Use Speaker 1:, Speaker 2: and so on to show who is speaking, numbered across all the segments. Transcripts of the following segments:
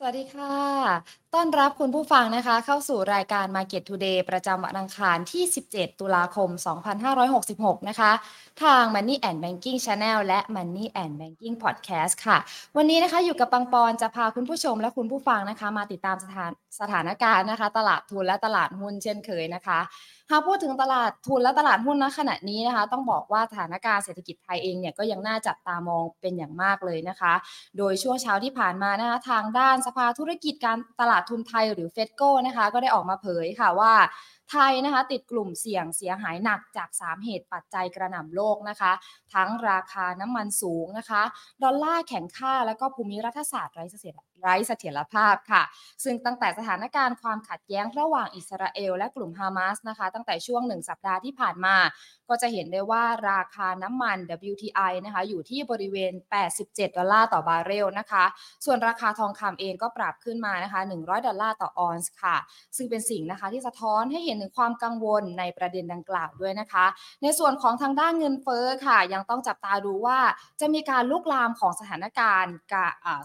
Speaker 1: สวัสดีค่ะ ต้อนรับคุณผู้ฟังนะคะ เข้าสู่รายการ Market Today ประจำวันอังคารที่ 17 ตุลาคม 2566 นะคะ ทาง Money and Banking Channel และ Money and Banking Podcast ค่ะ วันนี้นะคะอยู่กับปังปอนจะพาคุณผู้ชมและคุณผู้ฟังนะคะ มาติดตามสถานสถานการณ์นะคะ ตลาดทุนและตลาดหุ้นเช่นเคยนะคะ หากพูดถึงตลาดทุนและตลาดหุ้นณขณะนี้นะคะ ต้องบอกว่าสถานการณ์เศรษฐกิจไทยเองเนี่ยก็ยังน่าจับตามองเป็นอย่างมากเลยนะคะ โดยช่วงเช้าที่ผ่านมานะคะทางด้านสภาธุรกิจการตลาดทุนไทยหรือเฟดโก้นะคะ ก็ได้ออกมาเผยค่ะว่า ไทยนะคะติดกลุ่มเสี่ยงเสียหายหนักจาก 3 เหตุปัจจัยกระหน่ำโลกนะคะ ทั้งราคาน้ำมันสูงนะคะ ดอลลาร์แข็งค่า แล้วก็ภูมิรัฐศาสตร์ไร้เสถียรไร้เสถียรภาพค่ะ ซึ่งตั้งแต่สถานการณ์ความขัดแย้งระหว่างอิสราเอล และกลุ่มฮามาสนะคะ ตั้งแต่ช่วงหนึ่งสัปดาห์ที่ผ่านมา ก็จะเห็นได้ว่าราคาน้ำมัน WTI นะคะอยู่ที่บริเวณ 87 ดอลลาร์ต่อบาร์เรลนะคะ ส่วนราคาทองคำเองก็ปรับขึ้นมานะคะ 100 ดอลลาร์ต่อออนซ์ค่ะ ซึ่งเป็นสิ่งนะคะที่สะท้อนให้เห็นถึงความกังวลในประเด็นดังกล่าวด้วยนะคะ ในส่วนของทางด้านเงินเฟ้อค่ะ ยังต้องจับตาดูว่าจะมีการลุกลามของสถานการณ์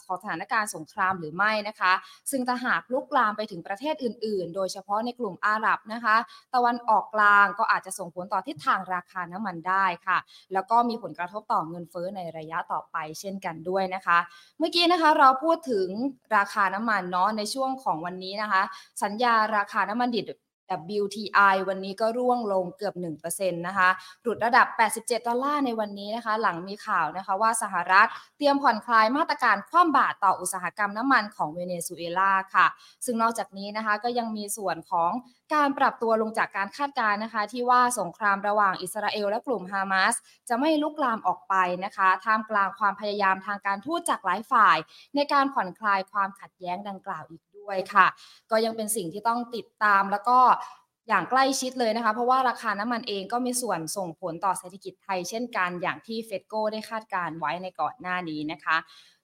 Speaker 1: ของสถานการณ์สงครามหรือไม่นะคะ ซึ่งถ้าหากลุกลามไปถึงประเทศอื่น ๆ โดยเฉพาะในกลุ่มอาหรับนะคะ ตะวันออกกลางก็อาจจะส่งผลต่อทิศทางราคาน้ำมันได้ค่ะ แล้วก็มีผลกระทบต่อเงินเฟ้อในระยะต่อไปเช่นกันด้วยนะคะ เมื่อกี้นะคะเราพูดถึงราคาน้ำมันเนาะในช่วงของวันนี้นะคะ สัญญาราคาน้ำมันดิบ WTI วันนี้ก็ร่วงลงเกือบ 1%นะคะหลุดระดับ 87 ดอลลาร์ในวันนี้นะคะ หลังมีข่าวนะคะว่าสหรัฐเตรียมผ่อนคลายมาตรการคว่ำบาตรต่ออุตสาหกรรมน้ำมันของเวเนซุเอลาค่ะ ซึ่งนอกจากนี้นะคะก็ยังมีส่วนของการปรับตัวลงจากการคาดการณ์นะคะ ที่ว่าสงครามระหว่างอิสราเอลและกลุ่มฮามาสจะไม่ลุกลามออกไปนะคะ ท่ามกลางความพยายามทางการทูตจากหลายฝ่าย ในการผ่อนคลายความขัดแย้งดังกล่าวอีก ด้วยค่ะ ก็ยังเป็นสิ่งที่ต้องติดตามแล้วก็อย่างใกล้ชิดเลยนะคะ เพราะว่าราคาน้ำมันเองก็มีส่วนส่งผลต่อเศรษฐกิจไทยเช่นกันอย่างที่เฟดโกได้คาดการไว้ในก่อนหน้านี้นะคะ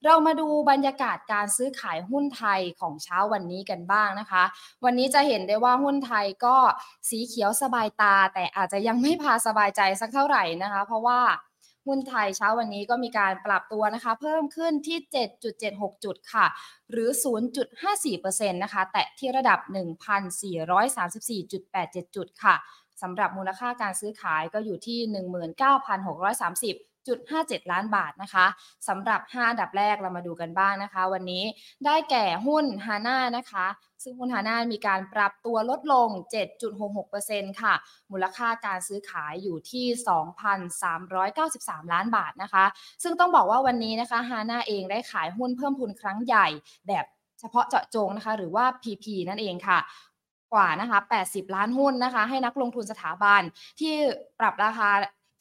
Speaker 1: เรามาดูบรรยากาศการซื้อขายหุ้นไทยของเช้าวันนี้กันบ้างนะคะ วันนี้จะเห็นได้ว่าหุ้นไทยก็สีเขียวสบายตา แต่อาจจะยังไม่พาสบายใจสักเท่าไหร่นะคะ เพราะว่า หุ้นไทยเช้าวันนี้ก็มีการปรับตัวนะคะ เพิ่มขึ้นที่ 7.76 จุดค่ะ หรือ 0.54%นะคะ แตะที่ระดับ 1,434.87 จุดค่ะสำหรับมูลค่าการซื้อขายก็อยู่ที่ 19,630 1.57 ล้านบาทนะคะสำหรับ 5 อันดับแรกเรามาดูกันบ้างนะคะ วันนี้ได้แก่หุ้นฮาน่านะคะ ซึ่งหุ้นฮาน่ามีการปรับตัวลดลง 7.66%ค่ะ มูลค่าการซื้อขายอยู่ที่ 2,393 ล้านบาทนะคะ ซึ่งต้องบอกว่าวันนี้นะคะฮาน่าเองได้ขายหุ้นเพิ่มทุนครั้งใหญ่แบบเฉพาะเจาะจงนะคะ หรือว่า PP นั่นเองค่ะกว่านะคะ 80 ล้านหุ้นนะคะ ให้นักลงทุนสถาบันที่ปรับราคา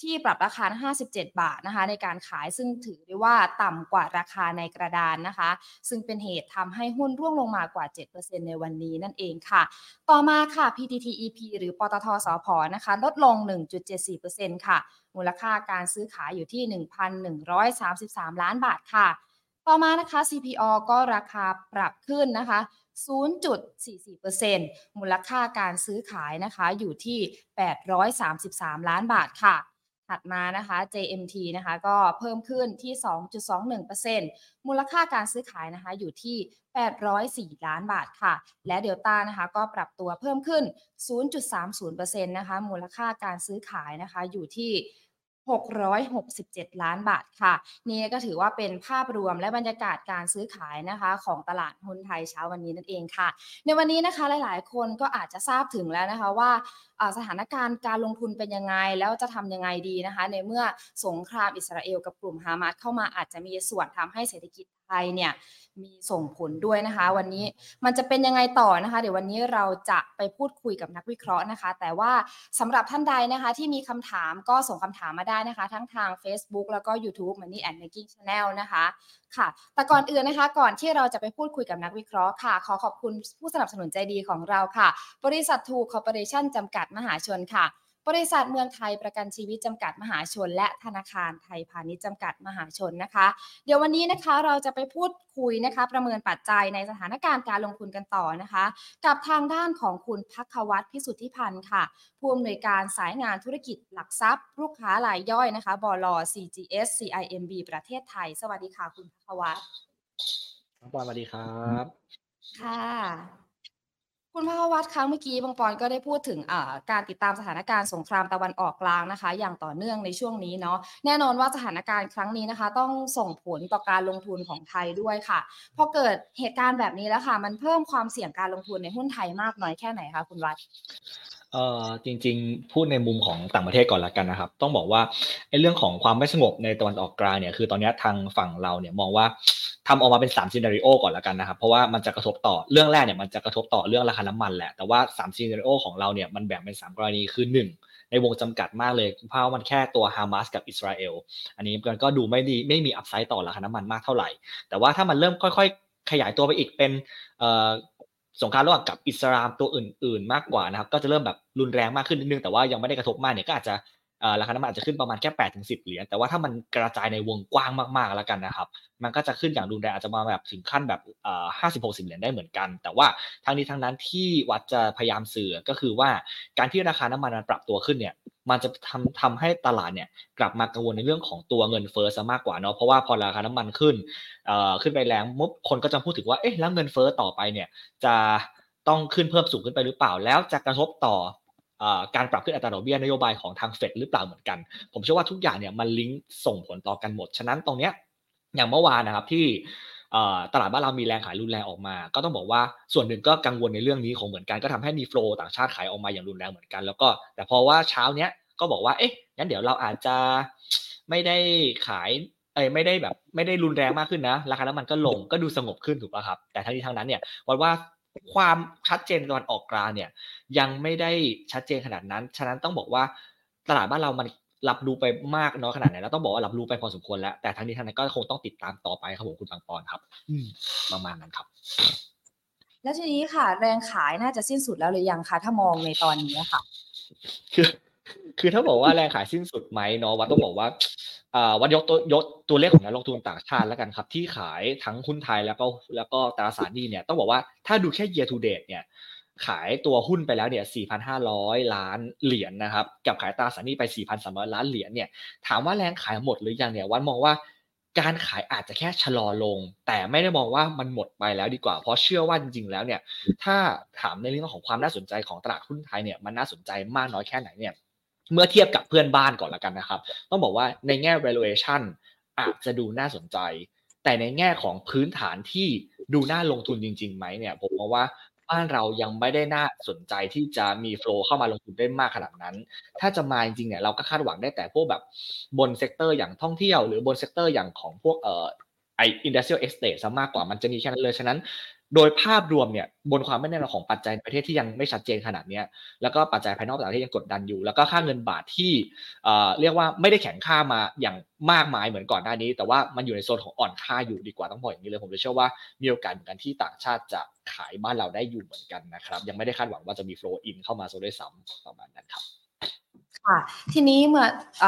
Speaker 1: ที่ปรับราคา 57 บาทนะคะ ในการขายซึ่งถือได้ว่าต่ำกว่าราคาในกระดานนะคะ ซึ่งเป็นเหตุทำให้หุ้นร่วงลงมากว่า 7%ในวันนี้นั่นเองค่ะ ต่อมาค่ะ PTTEP หรือปตทสพนะคะ ลดลง 1.74%ค่ะ มูลค่าการซื้อขายอยู่ที่ 1,133 ล้านบาทค่ะ ต่อมานะคะ CPO ก็ราคาปรับขึ้นนะคะ0.44%มูลค่าการซื้อขายนะคะอยู่ที่ 833 ล้านบาทค่ะ ถัดมานะคะ JMT นะคะก็เพิ่มขึ้นที่ 2.21%มูลค่าการซื้อขายนะคะอยู่ที่ 804 ล้านบาทค่ะ และเดลต้านะคะก็ปรับตัวเพิ่มขึ้น 0.30%นะคะ มูลค่าการซื้อขายนะคะอยู่ที่ 667 ล้านบาทค่ะ นี่ก็ถือว่าเป็นภาพรวมและบรรยากาศการซื้อขายนะคะของตลาดหุ้นไทยเช้าวันนี้นั่นเองค่ะ ในวันนี้นะคะหลายๆ คนก็อาจจะทราบถึงแล้วนะคะว่าสถานการณ์การลงทุนเป็นยังไง แล้วจะทำยังไงดีนะคะ ในเมื่อสงครามอิสราเอลกับกลุ่มฮามาสเข้ามาอาจจะมีส่วนทำให้เศรษฐกิจ ไทยเนี่ยมีส่งผลด้วยนะคะ วันนี้มันจะเป็นยังไงต่อนะคะ เดี๋ยววันนี้เราจะไปพูดคุยกับนักวิเคราะห์นะคะ แต่ว่าสำหรับท่านใดนะคะที่มีคำถามก็ส่งคำถามมาได้นะคะ ทั้งทาง Facebook แล้วก็ YouTube Money and Making Channel นะคะค่ะ แต่ก่อนอื่นนะคะ ก่อนที่เราจะไปพูดคุยกับนักวิเคราะห์ค่ะ ขอขอบคุณผู้สนับสนุนใจดีของเราค่ะ บริษัททูคอร์ปอเรชั่นจำกัดมหาชนค่ะ บริษัทเมืองไทยประกันชีวิตจำกัดมหาชน และธนาคารไทยพาณิชย์จำกัดมหาชนนะคะ เดี๋ยววันนี้นะคะเราจะไปพูดคุยนะคะ ประเมินปัจจัยในสถานการณ์การลงทุนกันต่อนะคะ กับทางด้านของคุณพักวัตรพิสุทธิพันธ์ค่ะ ผู้อำนวยการสายงานธุรกิจหลักทรัพย์ ลูกค้ารายย่อยนะคะบล CGS CIMB ประเทศไทย สวัสดีค่ะคุณพักวัตร
Speaker 2: ปอนสวัสดีครับ
Speaker 1: ค่ะ คุณภาวัตคะเมื่อกี้บางปอนก็ได้พูดถึงการติดตามสถานการณ์สงครามตะวันออกกลางนะคะ อย่างต่อเนื่องในช่วงนี้เนาะแน่นอนว่าสถานการณ์ครั้งนี้นะคะ ต้องส่งผลต่อการลงทุนของไทยด้วยค่ะพอเกิดเหตุการณ์แบบนี้แล้วค่ะ มันเพิ่มความเสี่ยงการลงทุนในหุ้นไทยมากน้อยแค่ไหนคะคุณวัด
Speaker 2: เอ่อจริงๆ พูดในมุมของต่างประเทศก่อนละกันนะครับ ต้องบอกว่าไอ้เรื่องของความไม่สงบในตะวันออกกลางเนี่ยคือตอนนี้ทางฝั่งเราเนี่ยมองว่า ทำออกมาเป็น3 scenario ก่อนละกันนะครับ เพราะว่ามันจะกระทบต่อเรื่องแรกเนี่ยมันจะกระทบต่อเรื่องราคาน้ำมันแหละ แต่ว่า3 scenario ของเราเนี่ยมันแบ่งเป็น 3 กรณีคือ 1 ในวงจำกัดมากเลยเพราะมันแค่ตัวฮามาสกับอิสราเอลอันนี้มันก็ดูไม่ดีไม่มี upside ต่อราคาน้ำมันมากเท่าไหร่ แต่ว่าถ้ามันเริ่มค่อยๆ ขยายตัวไปอีกเป็นสงครามระหว่างกับอิสลามตัวอื่น ๆ มากกว่านะครับ ก็จะเริ่มแบบรุนแรงมากขึ้นนิดนึงแต่ว่ายังไม่ได้กระทบมากเนี่ยก็อาจจะ ราคาน้ำมันอาจจะขึ้นประมาณแค่แปดถึงสิบเหรียญแต่ว่าถ้ามันกระจายในวงกว้างมากๆแล้วกันนะครับมันก็จะขึ้นอย่างรุนแรงอาจจะมาแบบถึงขั้นแบบห้าสิบหกสิบเหรียญได้เหมือนกัน แต่ว่าทั้งนี้ทั้งนั้นที่วัดจะพยายามสื่อก็คือว่าการที่ราคาน้ำมันมันปรับตัวขึ้นเนี่ยมันจะทำทำให้ตลาดเนี่ยกลับมากังวลในเรื่องของตัวเงินเฟ้อซะมากกว่าเนาะเพราะว่าพอราคาน้ำมันขึ้นขึ้นไปแรงมุบคนก็จะพูดถึงว่าเอ๊ะแล้วเงินเฟ้อต่อไปเนี่ยจะต้องขึ้นเพิ่มสูงขึ้นไปหรือเปล่า แล้วจะกระทบต่อ การปรับขึ้นอัตราดอกเบี้ยนโยบายของทางเฟดหรือเปล่าเหมือนกัน ผมเชื่อว่าทุกอย่างเนี่ยมันลิงก์ส่งผลต่อกันหมด ฉะนั้นตรงเนี้ยอย่างเมื่อวานนะครับที่ตลาดบ้านเรามีแรงขายรุนแรงออกมา ก็ต้องบอกว่าส่วนหนึ่งก็กังวลในเรื่องนี้ของเหมือนกันก็ทำให้มีโฟล์ต่างชาติขายออกมาอย่างรุนแรงเหมือนกัน แล้วก็แต่พอว่าเช้าเนี้ยก็บอกว่าเอ๊ะงั้นเดี๋ยวเราอาจจะไม่ได้ขายเอ้ไม่ได้แบบไม่ได้รุนแรงมากขึ้นนะ ราคาน้ำมันก็ลงก็ดูสงบขึ้นถูกป่ะครับ แต่ทั้งนี้ทั้งนั้นเนี่ยวัดว่าความชัดเจนตอนออกกลางเนี่ย ยังไม่ได้ชัดเจนขนาดนั้น ฉะนั้นต้องบอกว่าตลาดบ้านเรามันรับรู้ไปมากน้อยขนาดไหนแล้วต้องบอกว่ารับรู้ไปพอสมควรแล้ว แต่ทั้งนี้ทั้งนั้นก็คงต้องติดตามต่อไปครับผมคุณบางปอนครับประมาณนั้นครับ
Speaker 1: แล้วทีนี้ค่ะ แรงขายน่าจะสิ้นสุดแล้วหรือยังคะถ้ามองในตอนนี้ค่ะ
Speaker 2: คือคือถ้าบอกว่าแรงขายสิ้นสุดไหมเนาะว่าต้องบอกว่าวันยกตัวยกตัวเลขของนักลงทุนต่างชาติแล้วกันครับ ที่ขายทั้งหุ้นไทยแล้วก็แล้วก็ตราสารหนี้เนี่ยต้องบอกว่าถ้าดูแค่ year to date เนี่ย ขายตัวหุ้นไปแล้วเนี่ย 4,500 ล้านเหรียญนนะครับ กับขายตราสารหนี้ไป 4,300 ล้านเหรียญเนี่ย ถามว่าแรงขายหมดหรือยังเนี่ย วันมองว่าการขายอาจจะแค่ชะลอลง แต่ไม่ได้มองว่ามันหมดไปแล้วดีกว่า เพราะเชื่อว่าจริงๆแล้วเนี่ย ถ้าถามในเรื่องของความน่าสนใจของตลาดหุ้นไทยเนี่ย มันน่าสนใจมากน้อยแค่ไหนเนี่ย เมื่อเทียบกับเพื่อนบ้านก่อนละกันนะครับ ต้องบอกว่าในแง่ valuation อาจจะดูน่าสนใจ แต่ในแง่ของพื้นฐานที่ดูน่าลงทุนจริงๆไหมเนี่ย ผมมองว่า บ้านเรายังไม่ได้น่าสนใจที่จะมี flow เข้ามาลงทุนได้มากขนาดนั้น ถ้าจะมาจริงๆเนี่ยเราก็คาดหวังได้แต่พวกแบบบน sector อย่างท่องเที่ยวหรือบน sector อย่างของพวกเอ่อไอ industrial estate ซะมากกว่ามันจะมีแค่นั้นเลย ฉะนั้น โดยภาพรวมเนี่ยบนความไม่แน่นอนของปัจจัยประเทศที่ยังไม่ชัดเจนขนาดนี้แล้วก็ปัจจัยภายนอกประเทศยังกดดันอยู่ แล้วก็ค่าเงินบาทที่เรียกว่าไม่ได้แข็งค่ามาอย่างมากมายเหมือนก่อนหน้านี้ แต่ว่ามันอยู่ในโซนของอ่อนค่าอยู่ดีกว่าต้องบอกอย่างนี้เลยผมเลยเชื่อว่ามีโอกาสเหมือนกันที่ต่างชาติจะขายบ้านเราได้อยู่เหมือนกันนะครับยังไม่ได้คาดหวังว่าจะมี flow in เข้ามาซะด้วยซ้ำประมาณนั้นครับ
Speaker 1: ค่ะทีนี้เมื่อ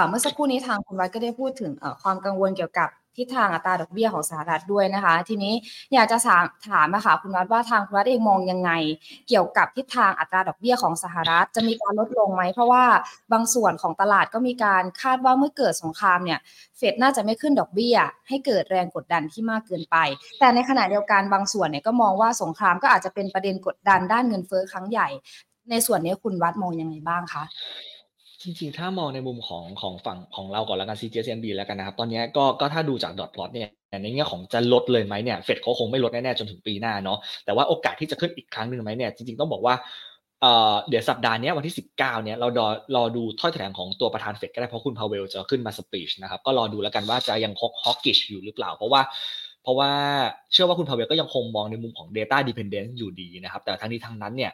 Speaker 1: เมื่อสักครู่นี้ทางคุณวัดก็ได้พูดถึงความกังวลเกี่ยวกับ ทิศทางอัตราดอกเบี้ยของสหรัฐด้วยนะคะ ทีนี้อยากจะถามนะคะคุณวัดว่าทางคุณวัดเองมองยังไง เกี่ยวกับทิศทางอัตราดอกเบี้ยของสหรัฐจะมีการลดลงไหม เพราะว่าบางส่วนของตลาดก็มีการคาดว่าเมื่อเกิดสงครามเนี่ยเฟดน่าจะไม่ขึ้นดอกเบี้ย ให้เกิดแรงกดดันที่มากเกินไป แต่ในขณะเดียวกันบางส่วนเนี่ยก็มองว่าสงครามก็อาจจะเป็นประเด็นกดดันด้านเงินเฟ้อครั้งใหญ่ ในส่วนนี้คุณวัดมองยังไงบ้างคะ
Speaker 2: จริงๆ ถ้ามองในมุมของของฝั่งของเราก่อนแล้วกัน CGSMB แล้วกันนะครับ ตอนนี้ก็ก็ถ้าดูจากดอทพลอตเนี่ยในแง่ของจะลดเลยไหมเนี่ยเฟดเขาคงไม่ลดแน่ๆจนถึงปีหน้าเนาะแต่ว่าโอกาสที่จะขึ้นอีกครั้งหนึ่งไหมเนี่ยจริงๆต้องบอกว่าเดี๋ยวสัปดาห์นี้วันที่ 19เนี่ยเรารอรอดูถ้อยแถลงของตัวประธานเฟดก็ได้เพราะคุณพาวเวลจะขึ้นมาสปีชนะครับก็รอดูแล้วกันว่าจะยังฮอกกิชอยู่หรือเปล่า เพราะว่า ราะว่าเชื่อว่าคุณพาเวลก็ยังคงมองในมุมของ Data Dependence อยู่ดีนะครับแต่ทั้งนี้ทั้งนั้นเนี่ย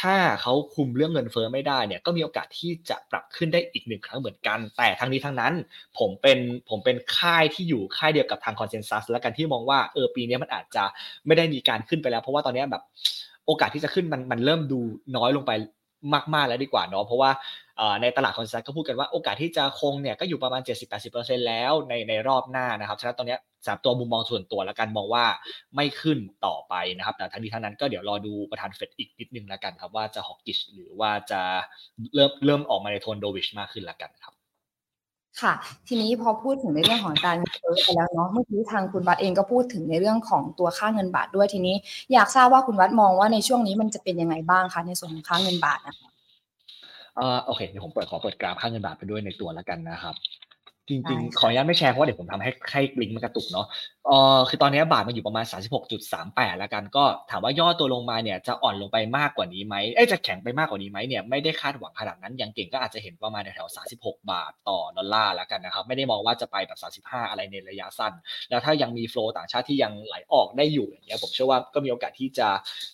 Speaker 2: ถ้าเขาคุมเรื่องเงินเฟ้อไม่ได้เนี่ยก็มีโอกาสที่จะปรับขึ้นได้อีกหนึ่งครั้งเหมือนกัน แต่ทั้งนี้ทั้งนั้น ผมเป็นผมเป็นค่ายที่อยู่ค่ายเดียวกับทาง consensus แล้วกันที่มองว่าเออปีนี้มันอาจจะไม่ได้มีการขึ้นไปแล้ว เพราะว่าตอนนี้แบบโอกาสที่จะขึ้นมันมันเริ่มดูน้อยลงไป มากๆแล้วดีกว่าเนาะเพราะว่าในตลาด consensus ก็พูดกันว่าโอกาสที่จะคงเนี่ยก็อยู่ประมาณ 70-80%แล้วในในรอบหน้านะครับฉะนั้นตอนนี้สามตัวมุมมองส่วนตัวแล้วกันมองว่าไม่ขึ้นต่อไปนะครับ แต่ทั้งนี้ทั้งนั้นก็เดี๋ยวรอดูประธานเฟดอีกนิดนึงแล้วกันครับว่าจะฮอกกิชหรือว่าจะเริ่มเริ่มออกมาในโทนโดวิชมากขึ้นแล้วกันครับ
Speaker 1: ค่ะ ทีนี้พอพูดถึงในเรื่องของการเฟ้อไปแล้วเนาะเมื่อกี้ทางคุณวัดเองก็พูดถึงในเรื่องของตัวค่าเงินบาทด้วยทีนี้ อยากทราบว่าคุณวัดมองว่าในช่วงนี้มันจะเป็นยังไงบ้างคะในส่วนของค่าเงินบาทนะคะ
Speaker 2: เอ่อโอเคเดี๋ยวผมเปิดขอเปิดกราฟค่าเงินบาทไปด้วยในตัวแล้วกันนะครับ จ
Speaker 1: ได้
Speaker 2: ริงๆ ขออนุ
Speaker 1: ค่ะ
Speaker 2: ญาตไม่แชร์เพราะว่าเดี๋ยวผมทำให้ให้ลิงก์มันกระตุกเนาะเอ่อคือตอนนี้บาทมันอยู่ประมาณ 36.38 แล้วกัน ก็ถามว่าย่อตัวลงมาเนี่ยจะอ่อนลงไปมากกว่านี้ไหมเอ๊ยจะแข็งไปมากกว่านี้ไหมเนี่ยไม่ได้คาดหวังขนาดนั้นอย่างเก่งก็อาจจะเห็นประมาณแถวๆ36 บาทต่อดอลลาร์แล้วกันนะครับ ไม่ได้มองว่าจะไปแบบ 35 อะไรในระยะสั้น แล้วถ้ายังมีโฟลว์ต่างชาติที่ยังไหลออกได้อยู่อย่างเงี้ยผมเชื่อว่าก็มีโอกาสที่จะ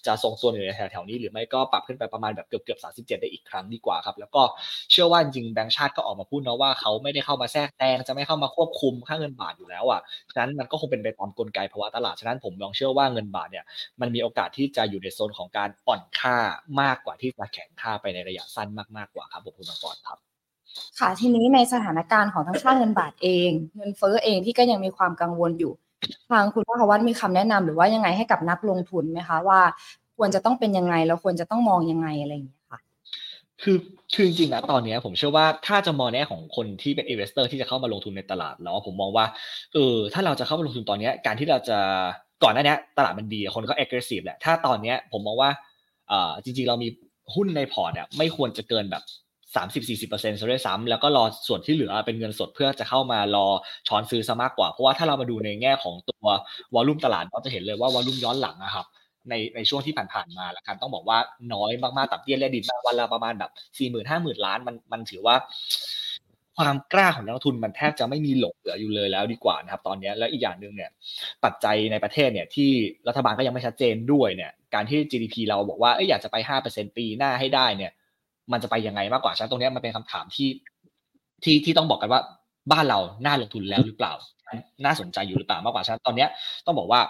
Speaker 2: จะทรงตัวอยู่ในแถวๆนี้ หรือไม่ก็ปรับขึ้นไปประมาณแบบเกือบๆ37 ได้อีกครั้งดีกว่าครับแล้วก็เชื่อว่าจริงๆแบงก์ชาติก็ออกมาพูดเนาะว่าเขาไม่ได้เข้ามาแทรกแซงจะไม่เข้ามาควบคุมค่าเงินบาทอยู่แล้วอะฉะนั้นมันก็คงเป็นไปตามกลไกภาวะตลาดฉะนั้นผมลองเชื่อว่าเงินบาทเนี่ยมันมีโอกาสที่จะอยู่ในโซนของการอ่อนค่ามากกว่าที่จะแข็งค่าไปในระยะสั้นมากๆกว่าครับผมคุณมังกรครับ
Speaker 1: ค่ะทีนี้ในสถานการณ์ของทั้งค่าเงินบาทเอง เงินเฟ้อเองที่ก็ยังมีความกังวลอยู่ ทางคุณภวัฒน์มีคำแนะนำหรือว่ายังไงให้กับนักลงทุนไหมคะว่า ควรจะต้องเป็นยังไงแล้วควรจะต้องมองยังไงอะไรอย่างเงี้ย คื
Speaker 2: อคือจริงๆนะตอนนี้ผมเชื่อว่าถ้าจะมองในแง่ของคนที่เป็น investor ที่จะเข้ามาลงทุนในตลาดเนาะผมมองว่าเออถ้าเราจะเข้ามาลงทุนตอนนี้การที่เราจะก่อนหน้านี้ตลาดมันดีคนก็ aggressive แหละถ้าตอนนี้ผมมองว่าอ่าจริงๆเรามีหุ้นในพอร์ตอะไม่ควรจะเกินแบบ30-40%ซะด้วยซ้ำแล้วก็รอส่วนที่เหลือเป็นเงินสดเพื่อจะเข้ามารอช้อนซื้อซะมากกว่า เพราะว่าถ้าเรามาดูในแง่ของตัววอลลุ่มตลาดก็จะเห็นเลยว่าวอลลุ่มย้อนหลังอะครับ ในในช่วงที่ผ่านๆมาแล้วกันต้องบอกว่าน้อยมากๆตับเตี้ยและดินมากวันละประมาณแบบสี่หมื่นห้าหมื่นล้านมันมันถือว่า ความกล้าของนักลงทุนมันแทบจะไม่มีหลงเหลืออยู่เลยแล้วดีกว่านะครับ ตอนนี้แล้วอีกอย่างหนึ่งเนี่ย ปัจจัยในประเทศเนี่ยที่รัฐบาลก็ยังไม่ชัดเจนด้วยเนี่ย การที่ GDP เราบอกว่าเอยอยากจะไปห้าเปอร์เซ็นปีหน้าให้ได้เนี่ย มันจะไปยังไงมากกว่าฉะนั้นตรงนี้มันเป็นคำถามที่ที่ที่ต้องบอกกันว่าบ้านเราน่าลงทุนแล้วหรือเปล่า น่าสนใจอยู่หรือเปล่ามากกว่าฉะนั้นตอนนี้ต้องบอกว่า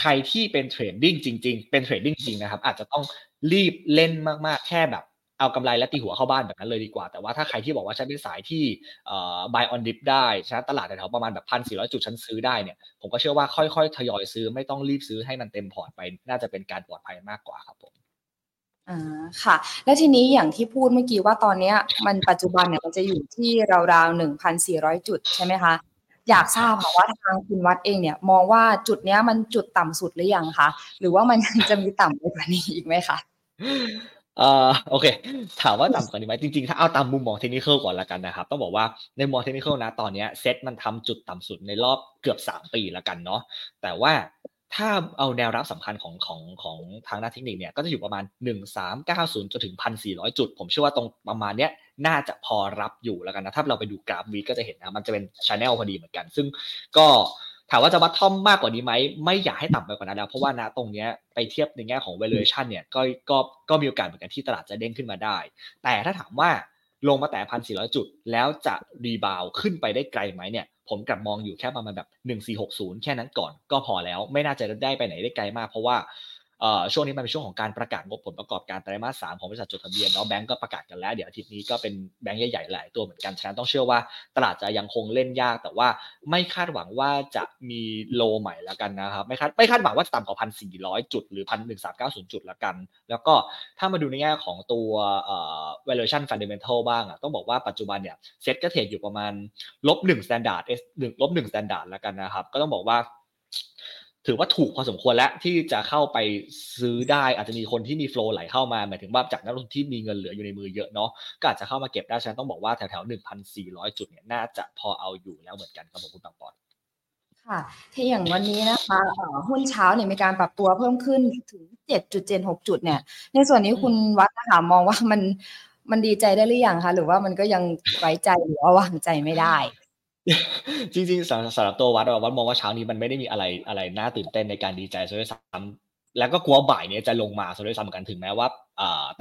Speaker 2: ใครที่เป็น trading จริง ๆ เป็น trading จริงนะครับ อาจจะต้องรีบเล่นมากๆ แค่แบบเอากำไรและตีหัวเข้าบ้านแบบนั้นเลยดีกว่า แต่ว่าถ้าใครที่บอกว่าฉันเป็นสายที่เอ่อ buy on dip ได้ชนะตลาดแถวๆประมาณแบบพันสี่ร้อยจุดชั้นซื้อได้เนี่ย ผมก็เชื่อว่าค่อยๆ ทยอยซื้อไม่ต้องรีบซื้อให้มันเต็มพอร์ตไป น่าจะเป็นการปลอดภัยมากกว่าครับผม
Speaker 1: อ่าค่ะ แล้วทีนี้อย่างที่พูดเมื่อกี้ว่าตอนเนี้ยมันปัจจุบันเนี่ยมันจะอยู่ที่ราวๆหนึ่งพันสี่ร้อยจุดใช่ไหมคะ อยากทราบค่ะว่าทางคุณวัดเองเนี่ย มองว่าจุดเนี้ยมันจุดต่ำสุดหรือยังคะหรือว่ามันยังจะมีต่ำไปกว่านี้อีกไหมคะ
Speaker 2: เอ่อโอเค ถามว่าต่ำกว่านี้ไหมจริงๆ ถ้าเอาตามมุมมองเทคนิคก่อนละกันนะครับ ต้องบอกว่าในมุมมองเทคนิคนะตอนนี้เซ็ตมันทำจุดต่ำสุดในรอบเกือบ 3 ปีละกันเนาะแต่ว่า ถ้าเอาแนวรับสำคัญของของของทางด้านเทคนิคเนี่ยก็จะอยู่ประมาณ 1390 จนถึง 1,400 จุด ผมเชื่อว่าตรงประมาณเนี้ยน่าจะพอรับอยู่แล้วกันนะ ถ้าเราไปดูกราฟวีก็จะเห็นนะ มันจะเป็นชแนลพอดีเหมือนกัน ซึ่งก็ถามว่าจะวัดทอมมากกว่านี้ไหม ไม่อยากให้ต่ำไปกว่านั้นแล้วเพราะว่าณตรงเนี้ยไปเทียบในแง่ของ valuation เนี่ยก็ก็ก็มีโอกาสเหมือนกันที่ตลาดจะเด้งขึ้นมาได้ แต่ถ้าถามว่าลงมาแต่พันสี่ร้อยจุด แล้วจะรีบาวขึ้นไปได้ไกลไหมเนี่ย ผมกลับมองอยู่แค่ประมาณแบบ 1460 แค่นั้นก่อนก็พอแล้ว ไม่น่าจะได้ไปไหนได้ไกลมาก เพราะว่า ช่วงนี้มันเป็นช่วงของการประกาศงบผลประกอบการไตรมาสสามของบริษัทจดทะเบียนเนาะแบงก์ก็ประกาศกันแล้ว เดี๋ยวอาทิตย์นี้ก็เป็นแบงก์ใหญ่ๆหลายตัวเหมือนกันฉะนั้นต้องเชื่อว่าตลาดจะยังคงเล่นยาก แต่ว่าไม่คาดหวังว่าจะมีโลใหม่แล้วกันนะครับไม่คาดไม่คาดหวังว่าจะต่ำกว่าพันสี่ร้อยจุดหรือพันหนึ่งสามเก้าศูนย์จุดแล้วกัน แล้วก็ถ้ามาดูในแง่ของตัว valuation fundamental บ้างอะต้องบอกว่าปัจจุบันเนี่ยเซ็ตก็เทรดอยู่ประมาณลบหนึ่ง standard หนึ่งลบหนึ่ง standard แล้วกันนะครับก็ต้องบอกว่า ถือว่าถูกพอสมควรแล้วที่จะเข้าไปซื้อได้อาจจะมีคนที่มีโฟล์ไหลเข้ามาหมายถึงว่าจากนักลงทุนที่มีเงินเหลืออยู่ในมือเยอะเนาะก็อาจจะเข้ามาเก็บได้ฉันต้องบอกว่าแถวแถวหนึ่งพันสี่ร้อยจุดเนี่ยน่าจะพอเอาอยู่แล้วเหมือนกันครับผมคุณตังปอน
Speaker 1: ค่ะที่อย่างวันนี้นะคะหุ้นเช้าเนี่ยมีการปรับตัวเพิ่มขึ้นถึงเจ็ดจุดเจ็ดหกจุดเนี่ย ในส่วนนี้คุณวัดนะคะมองว่ามันมันดีใจได้หรือยังคะหรือว่ามันก็ยังไว้ใจหรือว่าวางใจไม่ได้
Speaker 2: จริงๆสำสำหรับตัววัดวัดมองว่าเช้านี้มันไม่ได้มีอะไรอะไรน่าตื่นเต้นในการดีใจซะด้วยซ้ำแล้วก็กลัวบ่ายนี้จะลงมาซะด้วยซ้ำกันถึงแม้ว่า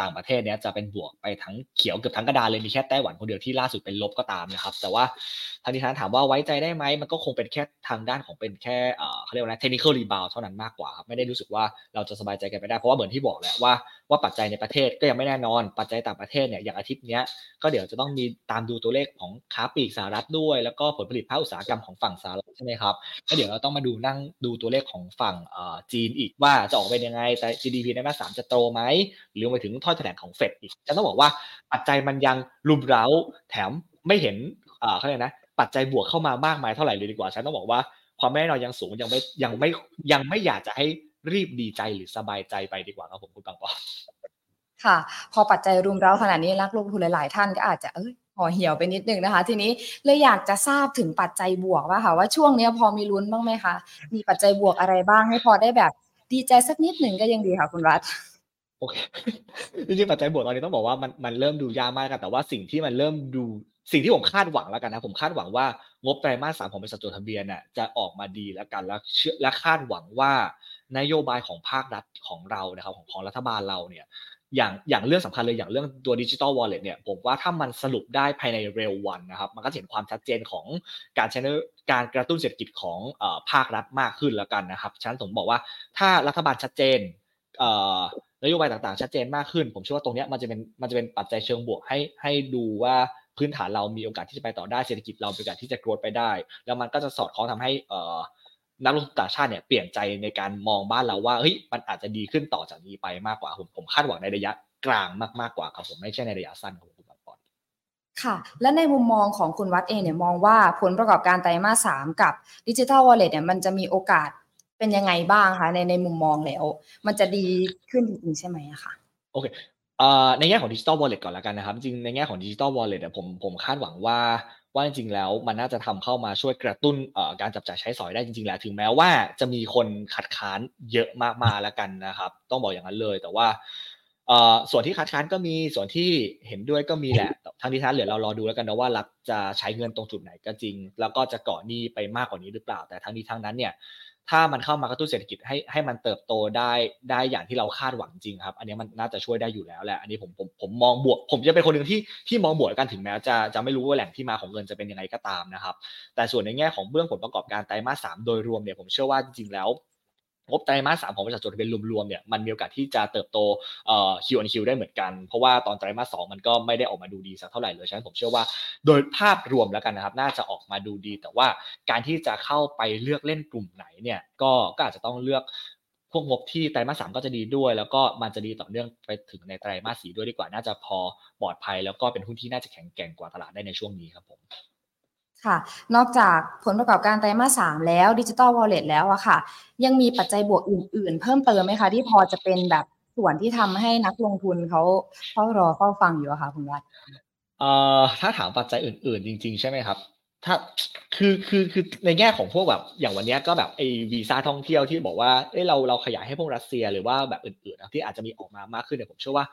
Speaker 2: ต่างประเทศเนี้ยจะเป็นบวกไปทั้งเขียวเกือบทั้งกระดานเลยมีแค่ไต้หวันคนเดียวที่ล่าสุดเป็นลบก็ตามนะครับ แต่ว่าทางนี้ถ้าถามว่าไว้ใจได้ไหมมันก็คงเป็นแค่ทางด้านของเป็นแค่เขาเรียกว่า technical rebound เท่านั้นมากกว่าครับไม่ได้รู้สึกว่าเราจะสบายใจกันไปได้เพราะว่าเหมือนที่บอกแหละว่าว่าปัจจัยในประเทศก็ยังไม่แน่นอน ปัจจัยต่างประเทศเนี่ยอย่างอาทิตย์เนี้ยก็เดี๋ยวจะต้องมีตามดูตัวเลขของค้าปลีกสหรัฐด้วย แล้วก็ผลผลิตภาคอุตสาหกรรมของฝั่งสหรัฐใช่ไหมครับก็เดี๋ยวเราต้องมาดูนั่งดูตัวเลขของฝั่งจีนอีกว่าจะออกเป็นยังไงแต่ GDP ในมาสามจะโตไหมหรือไปถึงถ้อยแถลงของเฟดอีกจะต้องบอกว่าปัจจัยมันยังรุมเร้าแถมไม่เห็นเขาเรียกนะ ปัจจัยบวกเข้ามามากมายเท่าไหร่เลยดีกว่าฉันต้องบอกว่าความไม่แน่นอนยังสูงยังไม่ยังไม่ยังไม่อยากจะให้รีบดีใจหรือสบายใจไปดีกว่าครับผมคุณปังปอ
Speaker 1: ค่ะ พอปัจจัยรุมเร้าขนาดนี้นักลงทุนหลาย ๆ ท่านก็อาจจะเอ้ยห่อเหี่ยวไปนิดนึงนะคะ ทีนี้เลยอยากจะทราบถึงปัจจัยบวกว่าค่ะว่าช่วงนี้พอมีลุ้นบ้างไหมคะมีปัจจัยบวกอะไรบ้างให้พอได้แบบดีใจสักนิดหนึ่งก็ยังดีค่ะคุณรัฐ
Speaker 2: โอเคจริงๆปัจจัยบวกตอนนี้ต้องบอกว่ามันมันเริ่มดูยากมากกันแต่ว่าสิ่งที่มันเริ่มดูสิ่งที่ผมคาดหวังแล้วกันนะผมคาดหวังว่างบไตรมาสสามของบริษัทจดทะเบียนน่ะจะออกมาดีแล้วกันแล้วเชื่อและคาดหวังว่านโยบายของภาครัฐของเรานะครับของของรัฐบาลเราเนี่ยอย่างอย่างเรื่องสำคัญเลยอย่างเรื่องตัวดิจิตอลวอลเล็ตเนี่ยผมว่าถ้ามันสรุปได้ภายในเร็ววันนะครับ มันก็เห็นความชัดเจนของการใช้การกระตุ้นเศรษฐกิจของภาครัฐมากขึ้นแล้วกันนะครับฉะนั้นผมบอกว่าถ้ารัฐบาลชัดเจน นโยบายต่างๆ ชัดเจนมากขึ้น ผมเชื่อว่าตรงนี้มันจะเป็นมันจะเป็นปัจจัยเชิงบวกให้ให้ดูว่าพื้นฐานเรามีโอกาสที่จะไปต่อได้เศรษฐกิจเรามีโอกาสที่จะกรธไปได้ แล้วมันก็จะสอดคล้องทำให้นักลงทุนต่างชาติเนี่ยเปลี่ยนใจในการมองบ้านเราว่าเฮ้ยมันอาจจะดีขึ้นต่อจากนี้ไปมากกว่าผมผมคาดหวังในระยะกลางมากๆกว่าครับผมไม่ใช่ในระยะสั้นครับคุณปอน
Speaker 1: ค่ะ และในมุมมองของคุณวัดเองเนี่ยมองว่าผลประกอบการไตรมาสสามกับดิจิทัลวอลเล็ตเนี่ยมันจะมีโอกาส เป็นยังไงบ้างคะในในมุมมองแล้ว มันจะดีขึ้นจริงๆใช่ไหมคะ
Speaker 2: โอเคในแง่ของดิจิตอลวอลเล็ตก่อนแล้วกันนะครับ จริงในแง่ของดิจิตอลวอลเล็ตเนี่ยผมผมคาดหวังว่าว่าจริงๆแล้วมันน่าจะทำเข้ามาช่วยกระตุ้นการจับจ่ายใช้สอยได้จริงๆแหละถึงแม้ว่าจะมีคนขัดค้านเยอะมากๆแล้วกันนะครับ ต้องบอกอย่างนั้นเลยแต่ว่าส่วนที่คัดค้านก็มีส่วนที่เห็นด้วยก็มีแหละทั้งที่ท้านเหลือเรารอดูแล้วกันนะว่ารัฐจะใช้เงินตรงจุดไหนก็จริง แล้วก็จะก่อหนี้ไปมากกว่านี้หรือเปล่า แต่ทั้งนี้ทั้งนั้นเนี่ย ถ้ามันเข้ามากระตุ้นเศรษฐกิจให้ให้มันเติบโตได้ได้อย่างที่เราคาดหวังจริงครับ อันนี้มันน่าจะช่วยได้อยู่แล้วแหละอันนี้ผมผมผมมองบวก ผมจะเป็นคนหนึ่งที่ที่มองบวกกันถึงแม้จะจะไม่รู้ว่าแหล่งที่มาของเงินจะเป็นยังไงก็ตามนะครับ แต่ส่วนในแง่ของเบื้องผลประกอบการไตรมาสสามโดยรวมเนี่ยผมเชื่อว่าจริงๆแล้ว งบไตรมาสสามของบริษัทจดทะเบียนรวมๆเนี่ยมันมีโอกาสที่จะเติบโตเอ่อคิวอันคิวได้เหมือนกัน เพราะว่าตอนไตรมาสสองมันก็ไม่ได้ออกมาดูดีสักเท่าไหร่เลยฉะนั้นผมเชื่อว่าโดยภาพรวมแล้วกันนะครับ น่าจะออกมาดูดี แต่ว่าการที่จะเข้าไปเลือกเล่นกลุ่มไหนเนี่ยก็ก็อาจจะต้องเลือกพวกงบที่ไตรมาสสามก็จะดีด้วย แล้วก็มันจะดีต่อเนื่องไปถึงในไตรมาสสี่ด้วยดีกว่าน่าจะพอปลอดภัย แล้วก็เป็นหุ้นที่น่าจะแข็งแกร่งกว่าตลาดได้ในช่วงนี้ครับผม
Speaker 1: ค่ะ นอกจากผลประกอบการไตรมาสสามแล้วดิจิตอลวอลเล็ตแล้วอะค่ะ ยังมีปัจจัยบวกอื่น ๆ เพิ่มเติมไหมคะ ที่พอจะเป็นแบบส่วนที่ทำให้นักลงทุนเขาเฝ้ารอเฝ้าฟังอยู่อะค่ะคุณวัด
Speaker 2: เอ่อถ้าถามปัจจัยอื่น ๆ จริง ๆ ใช่ไหมครับถ้าคือคือคือในแง่ของพวกแบบอย่างวันนี้ก็แบบไอ้วีซ่าท่องเที่ยวที่บอกว่าเอ้เราเราขยายให้พวกรัสเซียหรือว่าแบบอื่นๆนะที่อาจจะมีออกมามากขึ้นเนี่ยผมเชื่อว่า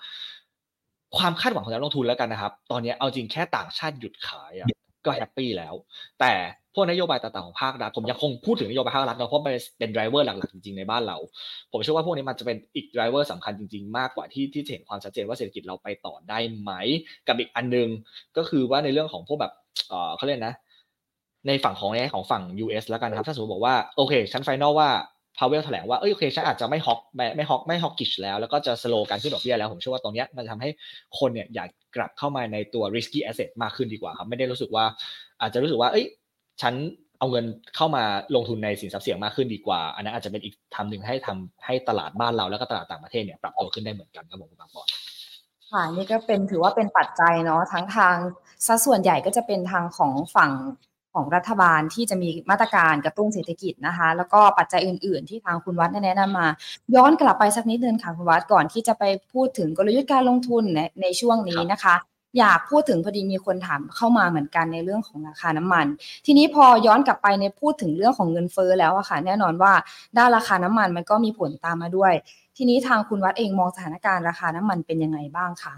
Speaker 2: ความคาดหวังของนักลงทุนแล้วกันนะครับ ตอนนี้เอาจริงแค่ต่างชาติหยุดขายอะ ก็แฮปปี้แล้ว แต่พวกนโยบายต่างๆของภาครัฐผมยังคงพูดถึงนโยบายภาครัฐเนาะเพราะเป็น driver หลักๆจริงๆในบ้านเรา ผมเชื่อว่าพวกนี้มันจะเป็นอีก driver สำคัญจริงๆ มากกว่าที่ที่เห็นความชัดเจนว่าเศรษฐกิจเราไปต่อได้ไหม กับอีกอันนึงก็คือว่าในเรื่องของพวกแบบเออเขาเรียกนะ ในฝั่งของแง่ของฝั่ง US แล้วกันครับ ถ้าสมมติบอกว่าโอเคชั้น final ว่าพาวเวลแถลงว่าเอ้ยโอเคฉันอาจจะไม่ hawkไม่ฮอกไม่ฮอกกิชแล้ว แล้วก็จะสโลการขึ้นดอกเบี้ยแล้ว ผมเชื่อว่าตรงนี้มันจะทำให้คนเนี่ยอยาก กลับเข้ามาในตัว risky asset มากขึ้นดีกว่าครับ ไม่ได้รู้สึกว่า อาจจะรู้สึกว่า เอ้ย ฉันเอาเงินเข้ามาลงทุนในสินทรัพย์เสี่ยงมากขึ้นดีกว่า อันนั้นอาจจะเป็นอีกทำหนึ่งให้ทำให้ตลาดบ้านเราแล้วก็ตลาดต่างประเทศเนี่ยปรับตัวขึ้นได้เหมือนกันครับผมคุณบางปอน
Speaker 1: ค่ะนี่ก็เป็นถือว่าเป็นปัจจัยเนาะทั้งทางสัดส่วนใหญ่ก็จะเป็นทางของฝั่ง ของรัฐบาลที่จะมีมาตรการกระตุ้นเศรษฐกิจนะคะ แล้วก็ปัจจัยอื่น ๆ ที่ทางคุณวัดแนะนำมา ย้อนกลับไปสักนิดนึงค่ะคุณวัดก่อนที่จะไปพูดถึงกลยุทธ์การลงทุนในในช่วงนี้นะคะอยากพูดถึงพอดีมีคนถามเข้ามาเหมือนกันในเรื่องของราคาน้ำมัน ทีนี้พอย้อนกลับไปในพูดถึงเรื่องของเงินเฟ้อแล้วอะค่ะ แน่นอนว่าด้านราคาน้ำมันมันก็มีผลตามมาด้วย ทีนี้ทางคุณวัดเองมองสถานการณ์ราคาน้ำมันเป็นยังไงบ้างคะ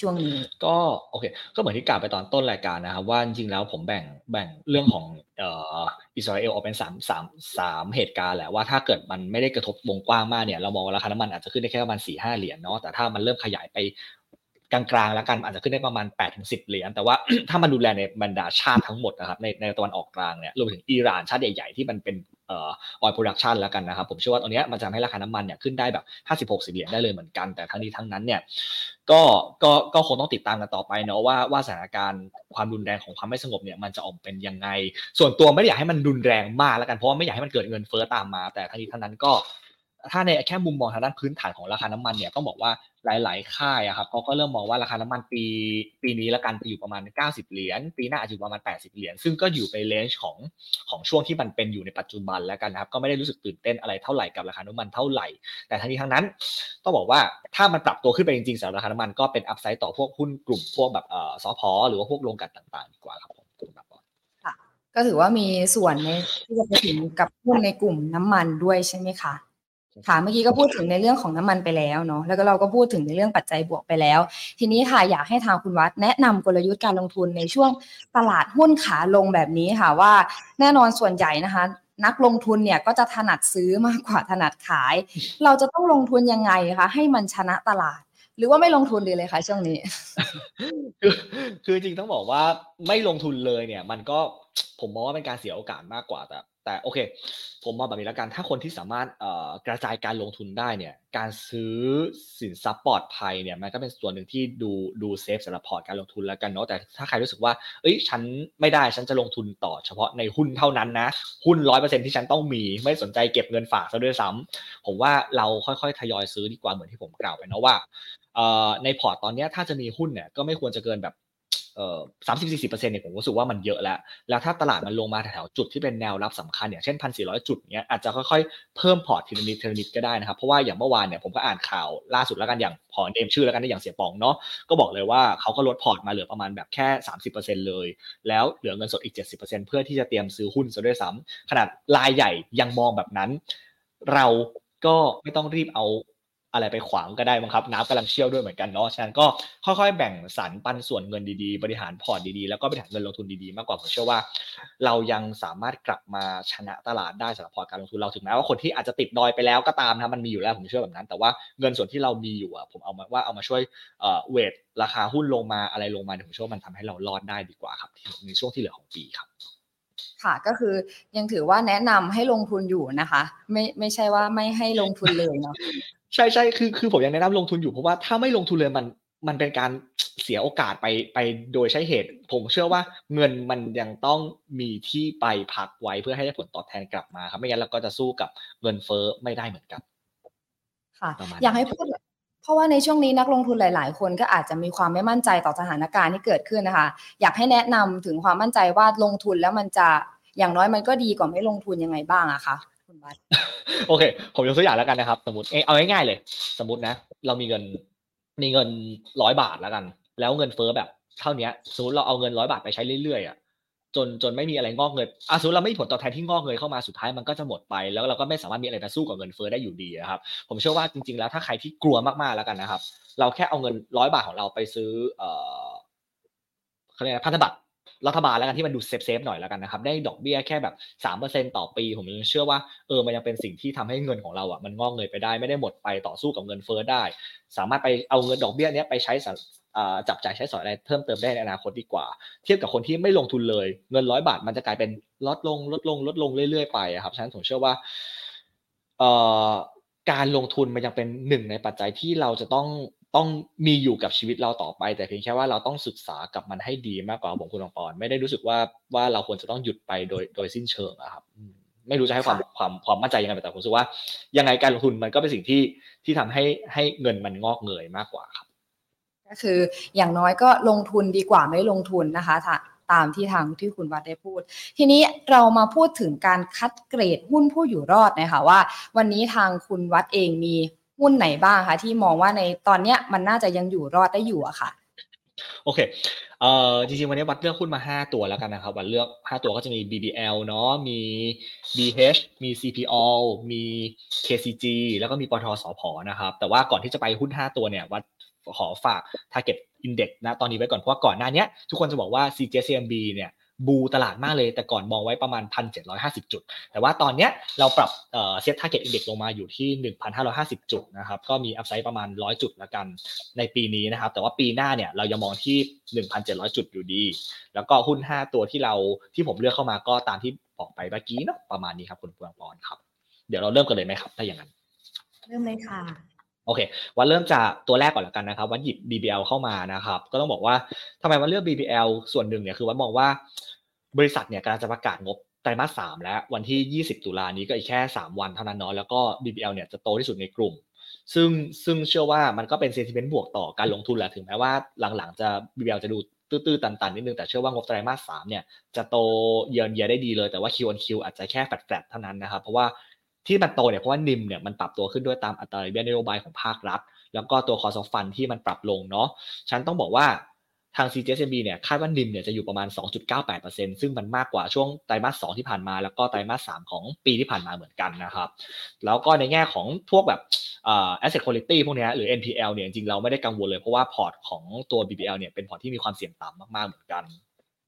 Speaker 1: ช่วงนี้
Speaker 2: ก็โอเค ก็เหมือนที่กล่าวไปตอนต้นรายการนะครับ ว่าจริงแล้วผมแบ่งแบ่งเรื่องของเอ่ออิสราเอลออกเป็นสามสามสามเหตุการณ์แหละว่าถ้าเกิดมันไม่ได้กระทบวงกว้างมากเนี่ยเรามองราคาน้ำมันอาจจะขึ้นได้แค่ประมาณสี่ห้าเหรียญเนาะแต่ถ้ามันเริ่มขยายไป กลางๆแล้วกันอาจจะขึ้นได้ประมาณ8 ถึงสิบเหรียญแต่ว่าถ้ามันดูแลในบรรดาชาติทั้งหมดนะครับในในตะวันออกกลางเนี่ยรวมถึงอิหร่านชาติใหญ่ๆที่มันเป็นเอ่อ oil production แล้วกันนะครับผมเชื่อว่าตอนนี้มันจะทำให้ราคาน้ำมันเนี่ยขึ้นได้แบบ56สิบเหรียญได้เลยเหมือนกัน แต่ทั้งนี้ทั้งนั้นเนี่ยก็ก็ก็คงต้องติดตามกันต่อไปเนาะว่าว่าสถานการณ์ความรุนแรงของความไม่สงบเนี่ยมันจะออกเป็นยังไง ส่วนตัวไม่ได้อยากให้มันรุนแรงมากแล้วกันเพราะว่าไม่อยากให้มันเกิดเงินเฟ้อตามมา แต่ทั้งนี้ทั้งนั้นก็ ถ้าในแค่มุมมองทางด้านพื้นฐานของราคาน้ำมันเนี่ยต้องบอกว่าหลาย ๆ ค่ายอะครับเขาก็เริ่มมองว่าราคาน้ำมันปีปีนี้ละกันไปอยู่ประมาณ 90 เหรียญปีหน้าอาจจะอยู่ประมาณ 80 เหรียญซึ่งก็อยู่ในเลนจ์ของของช่วงที่มันเป็นอยู่ในปัจจุบันแล้วกันนะครับก็ไม่ได้รู้สึกตื่นเต้นอะไรเท่าไหร่กับราคาน้ำมันเท่าไหร่ แต่ทั้งนี้ทั้งนั้น ต้องบอกว่าถ้ามันปรับตัวขึ้นไปจริง ๆสำหรับราคาน้ำมันก็เป็นอัพไซด์ต่อพวกหุ้นกลุ่มพวกแบบเอ่อซอพอหรือว่าพวกโรงกลั่นต่าง ๆ ดีกว่าครับผมคุณแบบ
Speaker 1: ก็ถือว่ามีส่วนในที่จะไปถึงกับหุ้นในกลุ่มน้ำมันด้วยใช่ไหมคะ ค่ะเมื่อกี้ก็พูดถึงในเรื่องของน้ำมันไปแล้วเนาะแล้วก็เราก็พูดถึงในเรื่องปัจจัยบวกไปแล้ว ทีนี้ค่ะอยากให้ทางคุณวัดแนะนำกลยุทธ์การลงทุนในช่วงตลาดหุ้นขาลงแบบนี้ค่ะว่าแน่นอนส่วนใหญ่นะคะ นักลงทุนเนี่ยก็จะถนัดซื้อมากกว่าถนัดขาย เราจะต้องลงทุนยังไงคะให้มันชนะตลาด หรือว่าไม่ลงทุนดีเลยคะช่วงนี้
Speaker 2: คือคือจริงต้องบอกว่าไม่ลงทุนเลยเนี่ย มันก็ผมมองว่าเป็นการเสียโอกาสมากกว่าแต่ แต่โอเค ผมมองแบบนี้แล้วกัน ถ้าคนที่สามารถกระจายการลงทุนได้เนี่ย การซื้อสินทรัพย์ปลอดภัยเนี่ย มันก็เป็นส่วนหนึ่งที่ดูดูเซฟสำหรับพอร์ตการลงทุนแล้วกันเนาะ แต่ถ้าใครรู้สึกว่า เอ้ย ฉันไม่ได้ ฉันจะลงทุนต่อเฉพาะในหุ้นเท่านั้นนะ หุ้นร้อยเปอร์เซ็นที่ฉันต้องมี ไม่สนใจเก็บเงินฝากซะด้วยซ้ำผมว่าเราค่อยๆ ทยอยซื้อดีกว่าเหมือนที่ผมกล่าวไปเนาะว่าในพอร์ตตอนนี้ถ้าจะมีหุ้นเนี่ย ก็ไม่ควรจะเกินแบบ สามสิบสี่สิบเปอร์เซ็นต์เนี่ยผมรู้สึกว่ามันเยอะแล้ว แล้วถ้าตลาดมันลงมาแถวจุดที่เป็นแนวรับสำคัญอย่างเช่นพันสี่ร้อยจุดเนี้ยอาจจะค่อยๆ เพิ่มพอร์ตทีละนิดทีละนิดก็ได้นะครับ เพราะว่าอย่างเมื่อวานเนี่ยผมก็อ่านข่าวล่าสุดแล้วกันอย่างขอ name ชื่อแล้วกันอย่างเสี่ยปองเนาะก็บอกเลยว่าเขาก็ลดพอร์ตมาเหลือประมาณแบบแค่สามสิบเปอร์เซ็นต์เลย แล้วเหลือเงินสดอีกเจ็ดสิบเปอร์เซ็นต์เพื่อที่จะเตรียมซื้อหุ้นซะด้วยซ้ำขนาดรายใหญ่ยังมองแบบนั้น เราก็ไม่ต้องรีบเอา อะไรไปขวางก็ได้บังครับน้ำกำลังเชี่ยวด้วยเหมือนกันเนาะฉะนั้นก็ค่อยๆ แบ่งสรรปันส่วนเงินดีๆ บริหารพอร์ตดีๆ แล้วก็บริหารเงินลงทุนดีๆ มากกว่าผมเชื่อว่า เรายังสามารถกลับมาชนะตลาดได้สำหรับพอร์ตการลงทุนเราถึงแม้ว่าคนที่อาจจะติดดอยไปแล้วก็ตามนะมันมีอยู่แล้วผมเชื่อแบบนั้น แต่ว่าเงินส่วนที่เรามีอยู่อะผมเอามาว่าเอามาช่วยเอ่อเวทราคาหุ้นลงมาอะไรลงมาผมเชื่อว่ามันทำให้เรารอดได้ดีกว่าครับในช่วงที่เหลือของปีครับ
Speaker 1: ค่ะก็คือยังถือว่าแนะนำให้ลงทุนอยู่นะคะ ไม่ไม่ใช่ว่าไม่ให้ลงทุนเลยเนาะ
Speaker 2: ใช่ใช่คือคือผมยังแนะนำลงทุนอยู่เพราะว่าถ้าไม่ลงทุนเลยมันมันเป็นการเสียโอกาสไปไปโดยใช้เหตุ ผมเชื่อว่าเงินมันยังต้องมีที่ไปพักไว้เพื่อให้ได้ผลตอบแทนกลับมาครับไม่งั้นเราก็จะสู้กับเงินเฟ้อไม่ได้เหมือนกัน
Speaker 1: ค่ะอยากให้พูดเพ ราะว่าในช่วงนี้นักลงทุนหลาย ๆ คนก็อาจจะมีความไม่มั่นใจต่อสถานการณ์ที่เกิดขึ้นนะคะ อยากให้แนะนำถึงความมั่นใจว่าลงทุนแล้วมันจะอย่างน้อยมันก็ดีกว่าไม่ลงทุนยังไงบ้างอะคะคุณบัต
Speaker 2: โอเค ผมยกตัวอย่างแล้วกันนะครับ สมมติเอาง่ายๆเลย สมมตินะ เรามีเงินมีเงินร้อยบาทแล้วกัน แล้วเงินเฟ้อแบบเท่านี้สมมติเราเอาเงินร้อยบาทไปใช้เรื่อยๆอะ จนจนไม่มีอะไรงอกเงินอะสมมติเราไม่มีผลตอบแทนที่งอกเงยเข้ามาสุดท้ายมันก็จะหมดไป แล้วเราก็ไม่สามารถมีอะไรมาสู้กับเงินเฟ้อได้อยู่ดีครับ ผมเชื่อว่าจริง ๆ แล้วถ้าใครที่กลัวมากๆแล้วกันนะครับ เราแค่เอาเงินร้อยบาทของเราไปซื้อ เอ่อเขาเรียกพันธบัตร รัฐบาลแล้วกันที่มันดู safe safe หน่อยแล้วกันนะครับได้ดอกเบี้ยแค่แบบสามเปอร์เซ็นต่อปี ผมยังเชื่อว่าเออมันยังเป็นสิ่งที่ทำให้เงินของเราอะมันงอกเงยไปได้ไม่ได้หมดไปต่อสู้กับเงินเฟ้อได้ สามารถไปเอาเงินดอกเบี้ยนี้ไปใช้จับจ่ายใช้สอยอะไรเพิ่มเติมได้ในอนาคตดีกว่า เทียบกับคนที่ไม่ลงทุนเลย เงินร้อยบาทมันจะกลายเป็นลดลงลดลงลดลงเรื่อยๆไปครับฉะนั้นผมเชื่อว่าการลงทุนมันยังเป็นหนึ่งในปัจจัยที่เราจะต้อง ต้องมีอยู่กับชีวิตเราต่อไป แต่เพียงแค่ว่าเราต้องศึกษากับมันให้ดีมากกว่าผมคุณองปอนไม่ได้รู้สึกว่าว่าเราควรจะต้องหยุดไปโดยโดยสิ้นเชิงอะครับไม่รู้จะให้ความความความมั่นใจยังไงแต่ผมรู้สึกว่า ยังไงการลงทุนมันก็เป็นสิ่งที่ที่ทำให้ให้เงินมันงอกเงยมากกว่าครับ
Speaker 1: ก็คืออย่างน้อยก็ลงทุนดีกว่าไม่ลงทุนนะคะตามที่ทางที่คุณวัดได้พูด ทีนี้เรามาพูดถึงการคัดเกรดหุ้นผู้อยู่รอดนะคะว่า วันนี้ทางคุณวัดเองมี หุ้นไหนบ้างคะที่มองว่าในตอนเนี้ยมันน่าจะยังอยู่รอดได้อยู่อะค่ะ
Speaker 2: โอเคเอ่อจริงๆวันนี้วัดเลือกหุ้นมา 5 ตัวแล้วกันนะครับวัดเลือก 5 ตัวก็จะมี BBL เนาะมี BH มี CPO มี KCG แล้วก็มีปทสพนะครับ แต่ว่าก่อนที่จะไปหุ้น 5 ตัวเนี่ยวัดขอฝาก target index นะตอนนี้ไว้ก่อนเพราะว่าก่อนหน้านี้ทุกคนจะบอกว่า CGS-CIMB เนี่ย bull ตลาดมากเลย แต่ก่อนมองไว้ประมาณ 1,750 จุด แต่ว่าตอนเนี้ยเราปรับ SET target index ลงมาอยู่ที่ 1,550 จุดนะครับ ก็มี upside ประมาณ 100 จุดละกันในปีนี้นะครับ แต่ว่าปีหน้าเนี่ยเรายังมองที่ 1,700 จุดอยู่ดี แล้วก็หุ้น 5 ตัวที่เราที่ผมเลือกเข้ามาก็ตามที่บอกไปเมื่อกี้เนาะประมาณนี้ครับคุณปวงปอนครับ เดี๋ยวเราเริ่มกันเลยไหมครับถ้าอย่างนั้น
Speaker 1: เริ่มเลยค่ะ
Speaker 2: โอเควันเริ่มจากตัวแรกก่อนแล้วกันนะครับวันหยิบ BBL เข้ามานะครับ ก็ต้องบอกว่าทำไมวันเลือก BBL ส่วนหนึ่งเนี่ยคือวันมองว่า บริษัทเนี่ยกำลังจะประกาศงบไตรมาสสามแล้ววันที่ 20 ตุลานี้ก็อีกแค่ 3 วันเท่านั้นเนาะแล้วก็ BBL เนี่ยจะโตที่สุดในกลุ่ม ซึ่งซึ่งเชื่อว่ามันก็เป็น sentiment บวกต่อการลงทุนแหละถึงแม้ว่าหลังๆจะ BBL จะดูตื้อๆตันๆนิดนึงแต่เชื่อว่างบไตรมาสสามเนี่ยจะโตเยือนเยียได้ดีเลยแต่ว่า Q on Q อาจจะแค่แฟลตๆเท่านั้นนะครับเพราะว่าที่มันโตเนี่ยเพราะว่า NIM เนี่ยมันปรับตัวขึ้นด้วยตามอัตราดอกเบี้ยนโยบายของภาครัฐ แล้วก็ตัว cost of fund ที่มันปรับลงเนาะฉันต้องบอกว่า ทาง CGS-CIMB เนี่ยคาดว่า NIM เนี่ยจะอยู่ประมาณ 2.98%ซึ่งมันมากกว่าช่วงไตรมาส2ที่ผ่านมา แล้วก็ไตรมาส3ของปีที่ผ่านมาเหมือนกันนะครับ แล้วก็ในแง่ของพวกแบบ asset quality พวกนี้หรือ NPL เนี่ยจริงเราไม่ได้กังวลเลยเพราะว่าพอร์ตของตัว BBL เนี่ยเป็นพอร์ตที่มีความเสี่ยงต่ำมากๆเหมือนกัน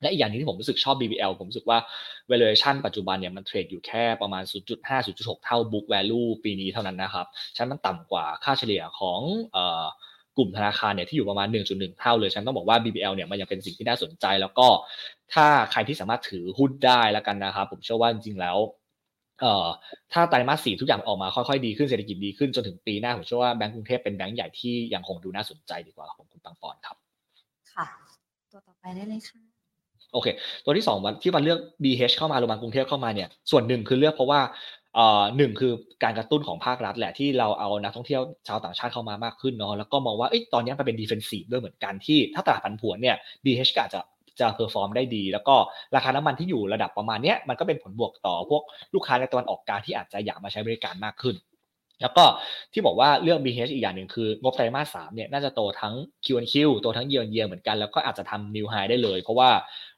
Speaker 2: และอีกอย่างนึงที่ผมรู้สึกชอบ BBL ผมรู้สึกว่า valuation ปัจจุบันเนี่ยมันเทรดอยู่แค่ประมาณ 0.5 0.6 เท่า book value ปีนี้เท่านั้นนะครับฉันมันต่ำกว่าค่าเฉลี่ยของ กลุ่มธนาคารเนี่ยที่อยู่ประมาณ 1.1 เท่าเลย ฉันต้องบอกว่า BBL เนี่ยมันยังเป็นสิ่งที่น่าสนใจ แล้วก็ถ้าใครที่สามารถถือหุ้นได้แล้วกันนะครับ ผมเชื่อว่าจริงๆแล้วเอ่อถ้าไตรมาสสี่ทุกอย่างออกมาค่อยๆดีขึ้นเศรษฐกิจดีขึ้นจนถึงปีหน้าผมเชื่อว่าแบงก์กรุงเทพเป็นแบงก์ใหญ่ที่ยังคงดูน่าสนใจดีกว่าของคุณปังปอนครับ
Speaker 1: ค่ะ ตัวต่อไปได้เลยค่ะ
Speaker 2: โอเค ตัวที่สองวันที่มันเลือก BH เข้ามาโรงพยาบาลกรุงเทพเข้ามาเนี่ยส่วนหนึ่งคือเลือกเพราะว่าเอ่อ หนึ่งคือการกระตุ้นของภาครัฐแหละที่เราเอานักท่องเที่ยวชาวต่างชาติเข้ามามากขึ้นเนาะแล้วก็มองว่าอ้ตอนนี้มันเป็น defensive ด้วยเหมือนกันที่ถ้าตลาดผันผวนเนี่ย BH ก็อาจจะจะ perform ได้ดี แล้วก็ราคาน้ำมันที่อยู่ระดับประมาณเนี้ยมันก็เป็นผลบวกต่อพวกลูกค้าในตะวันออกกลางที่อาจจะอยากมาใช้บริการมากขึ้น แล้วก็ที่บอกว่าเรื่อง BH อีกอย่างหนึ่งคืองบไตรมาสสามเนี่ยน่าจะโตทั้ง Q on Q โตทั้ง Year on Year เหมือนกันแล้วก็อาจจะทำ New High ได้เลย เพราะว่า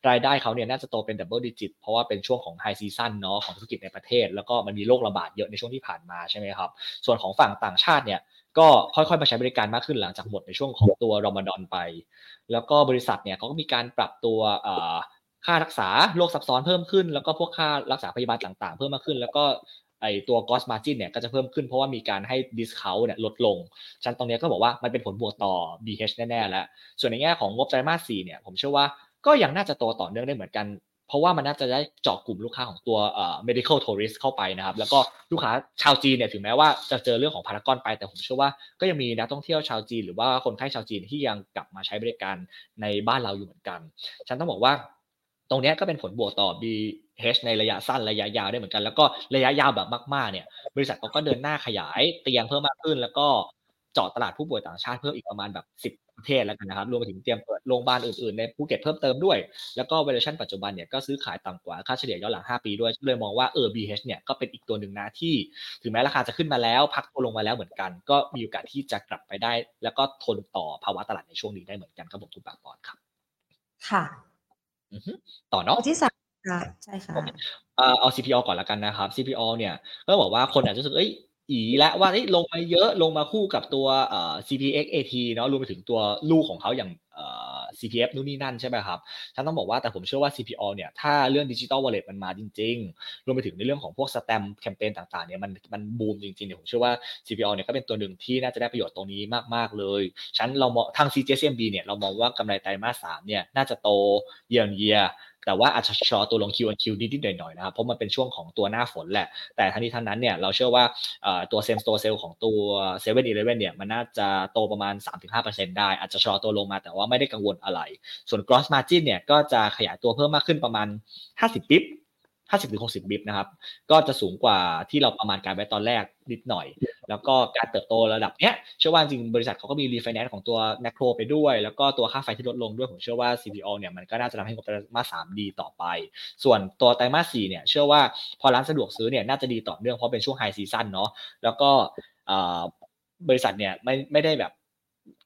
Speaker 2: รายได้เขาเนี่ยน่าจะโตเป็น Double Digit เพราะว่าเป็นช่วงของ High Season เนาะของธุรกิจในประเทศ แล้วก็มันมีโรคระบาดเยอะในช่วงที่ผ่านมาใช่ไหมครับ ส่วนของฝั่งต่างชาติเนี่ยก็ค่อยๆมาใช้บริการมากขึ้นหลังจากหมดในช่วงของตัวรอมฎอนไป แล้วก็บริษัทเนี่ยเขาก็มีการปรับตัวค่ารักษาโรคซับซ้อนเพิ่มขึ้น แล้วก็พวกค่ารักษาพยาบาลต่างๆ เพิ่มมากขึ้น แล้วก็ไอตัว gross margin เนี่ยก็จะเพิ่มขึ้นเพราะว่ามีการให้ discount เนี่ยลดลง ฉันตรงนี้ก็บอกว่ามันเป็นผลบวกต่อ BH แน่ๆแล้ว ส่วนในแง่ของงบไตรมาส 4 เนี่ยผมเชื่อว่า ก็ยังน่าจะโตต่อเนื่องได้เหมือนกัน เพราะว่ามันน่าจะได้เจาะกลุ่มลูกค้าของตัวเอ่อ medical tourist เข้าไปนะครับ แล้วก็ลูกค้าชาวจีนเนี่ยถึงแม้ว่าจะเจอเรื่องของพารากอนไปแต่ผมเชื่อว่าก็ยังมีนักท่องเที่ยวชาวจีน หรือว่าคนไข้ชาวจีนที่ยังกลับมาใช้บริการในบ้านเราอยู่เหมือนกัน ฉันต้องบอกว่าตรงนี้ก็เป็นผลบวกต่อ BH ในระยะสั้นระยะยาวได้เหมือนกัน แล้วก็ระยะยาวแบบมากๆเนี่ยบริษัทเขาก็เดินหน้าขยายเตียงเพิ่มมากขึ้น แล้วก็เจาะตลาดผู้ป่วยต่างชาติเพิ่มอีกประมาณแบบ10 ประเทศแล้วกันนะครับ รวมไปถึงเตรียมเปิดโรงพยาบาลอื่นๆในภูเก็ตเพิ่มเติมด้วย แล้วก็ valuation ปัจจุบันเนี่ยก็ซื้อขายต่ำกว่าค่าเฉลี่ยย้อนหลัง 5 ปีด้วยเลยมองว่าเออ BH เนี่ยก็เป็นอีกตัวหนึ่งนะที่ ถึงแม้ราคาจะขึ้นมาแล้ว พักตัวลงมาแล้วเหมือนกัน ก็มีโอกาสที่จะกลับไปได้ แล้วก็ทนต่อภาวะตลาดในช่วงนี้ได้เหมือนกันครับผมคุณปากปอนครับ
Speaker 1: ค่ะ
Speaker 2: ต่อเนาะ
Speaker 1: ที่สามค่ะใช่ค่ะ
Speaker 2: เอา CPO ก่อนละกันนะครับ CPO เนี่ยก็บอกว่าคนอาจจะรู้สึกเอ้ย อีและว่าลงมาเยอะลงมาคู่กับตัวเอ่อ CPXAT เนาะรวมไปถึงตัวลูกของเขาอย่างเอ่อ CPF นู่นนี่นั่นใช่ไหมครับฉันต้องบอกว่าแต่ผมเชื่อว่า CPO เนี่ยถ้าเรื่องดิจิตอลวอลเล็ตมันมาจริง ๆ รวมไปถึงในเรื่องของพวกสแตมแคมเปญต่างๆเนี่ยมันมันบูมจริงๆเนี่ยผมเชื่อว่า CPO เนี่ยก็เป็นตัวหนึ่งที่น่าจะได้ประโยชน์ตรงนี้มากๆเลยฉันเรามองทาง CGSMB เนี่ยเรามองว่ากำไรไตรมาสสามเนี่ยน่าจะโตเยียร์เยีย แต่ว่าอาจจะชอตัวลง Q on Q นิดๆหน่อยๆนะครับเพราะมันเป็นช่วงของตัวหน้าฝนแหละ แต่ทั้งนี้ทั้งนั้นเนี่ยเราเชื่อว่าตัว same store sales ของตัว7 e เ e ่ e อเนี่ยมันน่าจะโตประมาณ 3-5%ได้ อาจจะชอตัวลงมาแต่ว่าไม่ได้กังวลอะไร ส่วน gross margin เนี่ยก็จะขยายตัวเพิ่มมากขึ้นประมาณ 50 bip 50ถึง60 bip นะครับ ก็จะสูงกว่าที่เราประมาณการไว้ตอนแรกนิดหน่อย แล้วก็การเติบโตระดับเนี้ย เชื่อว่าจริงบริษัทเขาก็มีรีไฟแนนซ์ของตัวแมคโครไปด้วย แล้วก็ตัวค่าไฟที่ลดลงด้วย ผมเชื่อว่า CPALL เนี่ยมันก็น่าจะทำให้งบไตรมาสสามดีต่อไป ส่วนตัวไตรมาสสี่เนี่ย เชื่อว่าพอร้านสะดวกซื้อเนี่ยน่าจะดีต่อเนื่องเพราะเป็นช่วงไฮซีซั่นเนาะ แล้วก็บริษัทเนี่ยไม่ไม่ได้แบบ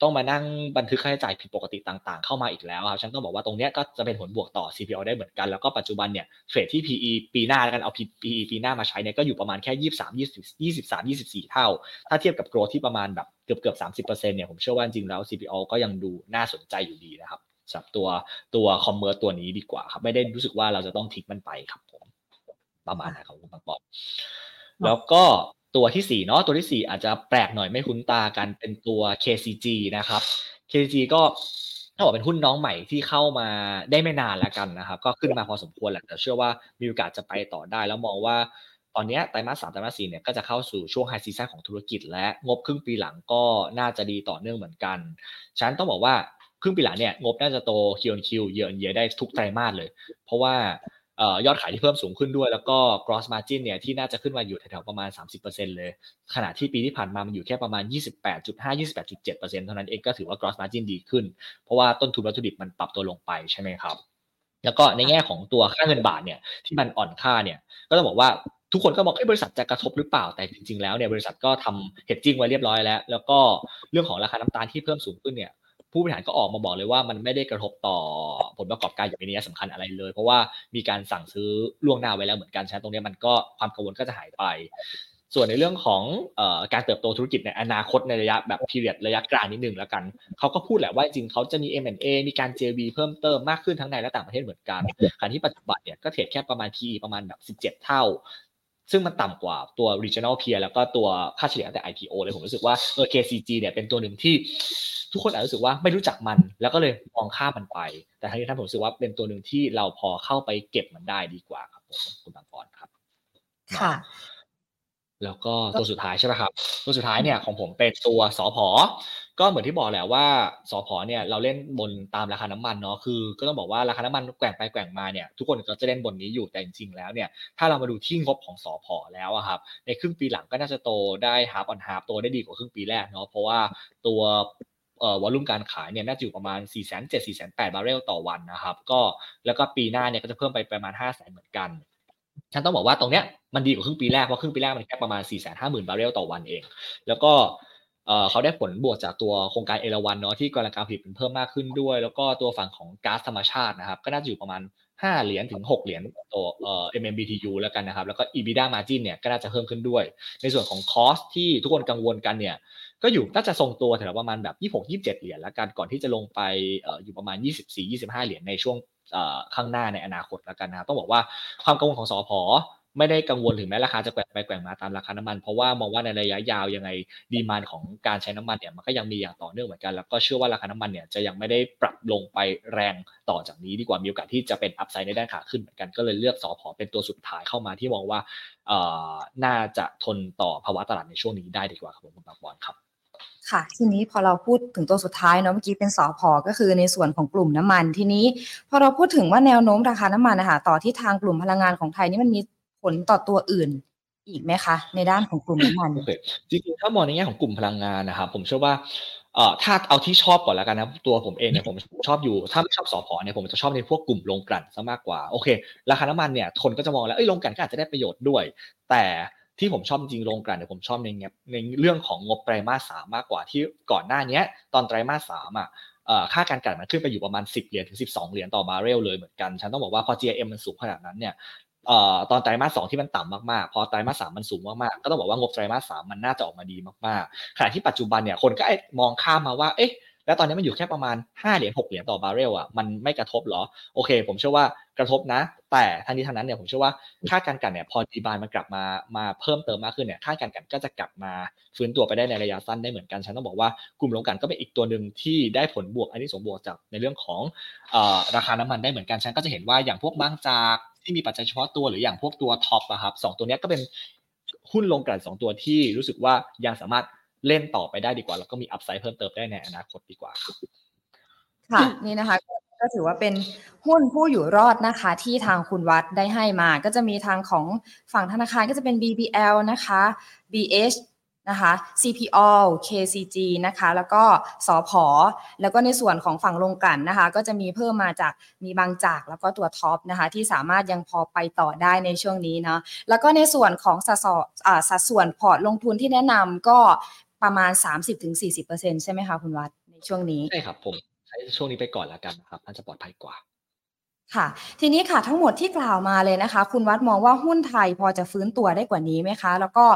Speaker 2: ต้องมานั่งบันทึกค่าใช้จ่ายผิดปกติต่างๆ เข้ามาอีกแล้วครับฉันต้องบอกว่าตรงนี้ก็จะเป็นผลบวกต่อ CPO ได้เหมือนกัน แล้วก็ปัจจุบันเนี่ยเทรดที่ PE ปีหน้าแล้วกันเอา PE ปีหน้ามาใช้เนี่ยก็อยู่ประมาณแค่ 23 20 23 24 เท่า ถ้าเทียบกับโกรที่ประมาณแบบเกือบเกือบ30%เนี่ยผมเชื่อว่าจริงแล้ว CPO ก็ยังดูน่าสนใจอยู่ดีนะครับสำหรับตัวตัวคอมเมอร์ตัวนี้ดีกว่าครับไม่ได้รู้สึกว่าเราจะต้องทิ้งมันไปครับผมประมาณนะครับคุณบางปอแล้วก็ ตัวที่ 4 เนาะตัวที่ 4 อาจจะแปลกหน่อยไม่คุ้นตากันเป็นตัว KCG นะครับ KCG ก็ถ้าบอกเป็นหุ้นน้องใหม่ที่เข้ามาได้ไม่นานแล้วกันนะครับ ก็ขึ้นมาพอสมควรแหละแต่เชื่อว่ามีโอกาสจะไปต่อได้ แล้วมองว่าตอนนี้ไตรมาสสามไตรมาสสี่เนี่ยก็จะเข้าสู่ช่วงไฮซีซั่นของธุรกิจ และงบครึ่งปีหลังก็น่าจะดีต่อเนื่องเหมือนกันฉะนั้นต้องบอกว่าครึ่งปีหลังเนี่ยงบน่าจะโตคิวคิวเยอะเยอะได้ทุกไตรมาสเลย เพราะว่า ยอดขายที่เพิ่มสูงขึ้นด้วย แล้วก็ gross margin เนี่ยที่น่าจะขึ้นมาอยู่แถวๆประมาณ 30%เลย ขณะที่ปีที่ผ่านมามันอยู่แค่ประมาณ 28.5 28.7%เท่านั้นเองก็ถือว่า gross margin ดีขึ้น เพราะว่าต้นทุนวัตถุดิบมันปรับตัวลงไปใช่ไหมครับ แล้วก็ในแง่ของตัวค่าเงินบาทเนี่ยที่มันอ่อนค่าเนี่ยก็ต้องบอกว่าทุกคนก็บอกไอ้บริษัทจะกระทบหรือเปล่าแต่จริงๆแล้วเนี่ยบริษัทก็ทำเฮดจิ้งไว้เรียบร้อยแล้ว แล้วก็เรื่องของราคาน้ำตาลที่เพิ่มสูงขึ้นเนี่ย ผู้บริหารก็ออกมาบอกเลยว่ามันไม่ได้กระทบต่อผลประกอบการอย่างนี้สำคัญอะไรเลย เพราะว่ามีการสั่งซื้อล่วงหน้าไว้แล้วเหมือนกันฉะนั้นตรงนี้มันก็ความกังวลก็จะหายไป ส่วนในเรื่องของอการเติบโตธุรกิจในอนาคตในระยะแบบพีเรียดระยะกลางนิดนึงแล้วกันเขาก็พูดแหละว่าจริงเขาจะมี M&A มีการ JV เพิ่มเติมมากขึ้นทั้งในและต่างประเทศเหมือนกันขณะที่ปัจจุบันเนี่ยก็เทรดแค่ประมาณ PE ประมาณแบบ17 เท่า ซึ่งมันต่ำกว่าตัว regional peer แล้วก็ตัวค่าเฉลี่ยตั้งแต่ IPO เลยผมรู้สึกว่าเออ KCG เนี่ยเป็นตัวหนึ่งที่ทุกคนอาจจะรู้สึกว่าไม่รู้จักมัน แล้วก็เลยมองข้ามมันไป แต่ทั้งนี้ท่านผมรู้สึกว่าเป็นตัวหนึ่งที่เราพอเข้าไปเก็บมันได้ดีกว่าครับผมคุณบางปอนครับ
Speaker 1: ค่ะ
Speaker 2: แล้วก็ตัวสุดท้ายใช่ไหมครับ ตัวสุดท้ายเนี่ยของผมเป็นตัวสอพอก็เหมือนที่บอกแหละว่าสอพอเนี่ยเราเล่นบนตามราคาน้ำมันเนาะคือ ก็ต้องบอกว่าราคาน้ำมันแกว่งไปแกว่งมาเนี่ยทุกคนก็จะเล่นบนนี้อยู่แต่จริงๆแล้วเนี่ยถ้าเรามาดูที่งบของสอพอแล้วครับในครึ่งปีหลังก็น่าจะโตได้ half on half โตได้ดีกว่าครึ่งปีแรกเนาะเพราะว่าตัวเอ่อ volume การขายเนี่ยน่าจะอยู่ประมาณ 4 7 0 0 0 4 8 0 0บาร์เรลต่อวันนะครับก็แล้วก็ปีหน้าเนี่ยก็จะเพิ่มไปประมาณ 5 0 0 0 0 0เหมือนกัน ฉันต้องบอกว่าตรงเนี้ยมันดีกว่าครึ่งปีแรก เพราะครึ่งปีแรกมันแค่ประมาณ 4 5 0 0 0 0 บาร์เรลต่อวันเอง แล้วก็เขาได้ผลบวกจากตัวโครงการเอราวันเนาะที่กำลังการผลิตเพิ่มมากขึ้นด้วย แล้วก็ตัวฝั่งของก๊าซธรรมชาตินะครับก็น่าจะอยู่ประมาณ 5 เหรียญถึง 6 เหรียญต่อเอ่อ MMBTU แล้วกันนะครับ แล้วก็ EBITDA margin เนี่ยก็น่าจะเพิ่มขึ้นด้วย ในส่วนของคอสที่ทุกคนกังวลกันเนี่ย ก็อยู่น่าจะทรงตัวแถวประมาณแบบ26 27เหรียญแล้วกันก่อนที่จะลงไปอยู่ประมาณ24 25เหรียญในช่วงข้างหน้าในอนาคตแล้วกันนะครับต้องบอกว่าความกังวลของสอพอไม่ได้กังวลถึงแม้ราคาจะแกว่งไปแกว่งมาตามราคาน้ำมัน เพราะว่ามองว่าในระยะยาวยังไงดีมานของการใช้น้ำมันเนี่ยมันก็ยังมีอย่างต่อเนื่องเหมือนกัน แล้วก็เชื่อว่าราคาน้ำมันเนี่ยจะยังไม่ได้ปรับลงไปแรงต่อจากนี้ดีกว่ามีโอกาสที่จะเป็นอัพไซด์ในด้านขาขึ้นเหมือนกันก็เลยเลือกสอพอเป็นตัวสุดท้ายเข้ามาที่มองว่าน่าจะทนต่อภาวะตลาดในช่วงนี้ได้ดีกว่าครับผมคุณปากบอลครับ
Speaker 1: ค่ะ ทีนี้พอเราพูดถึงตัวสุดท้ายเนาะเมื่อกี้เป็นสอพอก็คือในส่วนของกลุ่มน้ำมัน ทีนี้พอเราพูดถึงว่าแนวโน้มราคาน้ำมันนะคะต่อที่ทางกลุ่มพลังงานของไทยนี่มันมีผลต่อตัวอื่นอีกไหมคะ ในด้านของกลุ่มน้ำมัน
Speaker 2: จริงๆถ้ามองในแง่ของกลุ่มพลังงานนะครับผมเชื่อว่าเอ่อถ้าเอาที่ชอบก่อนแล้วกันนะตัวผมเองเนี่ยผมชอบอยู่ถ้าไม่ชอบสอพอเนี่ยผมจะชอบในพวกกลุ่มโรงกลั่นซะมากกว่าโอเค ราคาน้ำมันเนี่ยคนก็จะมองแล้วเอ้ยโรงกลั่นก็อาจจะได้ประโยชน์ด้วย แต่ ที่ผมชอบจริงโรงกลั่นเนี่ยผมชอบในเงในเรื่องของงบไตรมาสสามมากกว่าที่ก่อนหน้านี้ตอนไตรมาสสามอะค่าการกันมันขึ้นไปอยู่ประมาณ 10 เหรียญถึง 12 เหรียญต่อบาร์เรลเลยเหมือนกัน ฉันต้องบอกว่าพอ GM มันสูงขนาดนั้นเนี่ยตอนไตรมาสสองที่มันต่ำมากๆ พอไตรมาสสามมันสูงมากๆ ก็ต้องบอกว่างบไตรมาสสามมันน่าจะออกมาดีมากๆ ขณะที่ปัจจุบันเนี่ยคนก็มองข้ามมาว่า เอ๊ะ แล้วตอนนี้มันอยู่แค่ประมาณ5เหรียญ6เหรียญต่อบาร์เรลอะมันไม่กระทบหรอ โอเค ผมเชื่อว่ากระทบนะ แต่ทั้งนี้ทั้งนั้นเนี่ยผมเชื่อว่าค่าการกันเนี่ยพอดีบานมันกลับมามาเพิ่มเติมมากขึ้นเนี่ยค่าการกันก็จะกลับมาฟื้นตัวไปได้ในระยะสั้นได้เหมือนกันฉันต้องบอกว่ากลุ่มโรงกันก็เป็นอีกตัวหนึ่งที่ได้ผลบวกอันนี้สมบวกจากในเรื่องของราคาน้ำมันได้เหมือนกันฉันก็จะเห็นว่าอย่างพวกบางจากที่มีปัจจัยเฉพาะตัวหรืออย่างพวกตัวท็อปอะครับสองตัวนี้ก็เป็นหุ้นลงกลั่นสองตัวที่รู้สึกว่ายังสามารถ เล่นต่อไปได้ดีกว่า แล้วก็มีอัพไซด์เพิ่มเติมได้ในอนาคตดีกว่าครับ
Speaker 1: ค่ะนี่นะคะก็ถือว่าเป็นหุ้นผู้อยู่รอดนะคะ ที่ทางคุณวัดได้ให้มา ก็จะมีทางของฝั่งธนาคารก็จะเป็น BBL นะคะ BH นะคะ CPO KCG นะคะ แล้วก็สอพอแล้วก็ในส่วนของฝั่งลงกันนะคะ ก็จะมีเพิ่มมาจากมีบางจาก แล้วก็ตัวท็อปนะคะ ที่สามารถยังพอไปต่อได้ในช่วงนี้เนาะแล้วก็ในส่วนของสัดส่วนสัดส่วนพอร์ตลงทุนที่แนะนำก็ ประมาณ 30-40%ใช่ไหมคะคุณวัดในช่วงนี้
Speaker 2: ใช่ครับผมใช้ช่วงนี้ไปก่อนแล้วกันนะครับน่าจะปลอดภัยกว่า
Speaker 1: ค่ะ ทีนี้ค่ะทั้งหมดที่กล่าวมาเลยนะคะ คุณวัดมองว่าหุ้นไทยพอจะฟื้นตัวได้กว่านี้ไหมคะ แล้วก็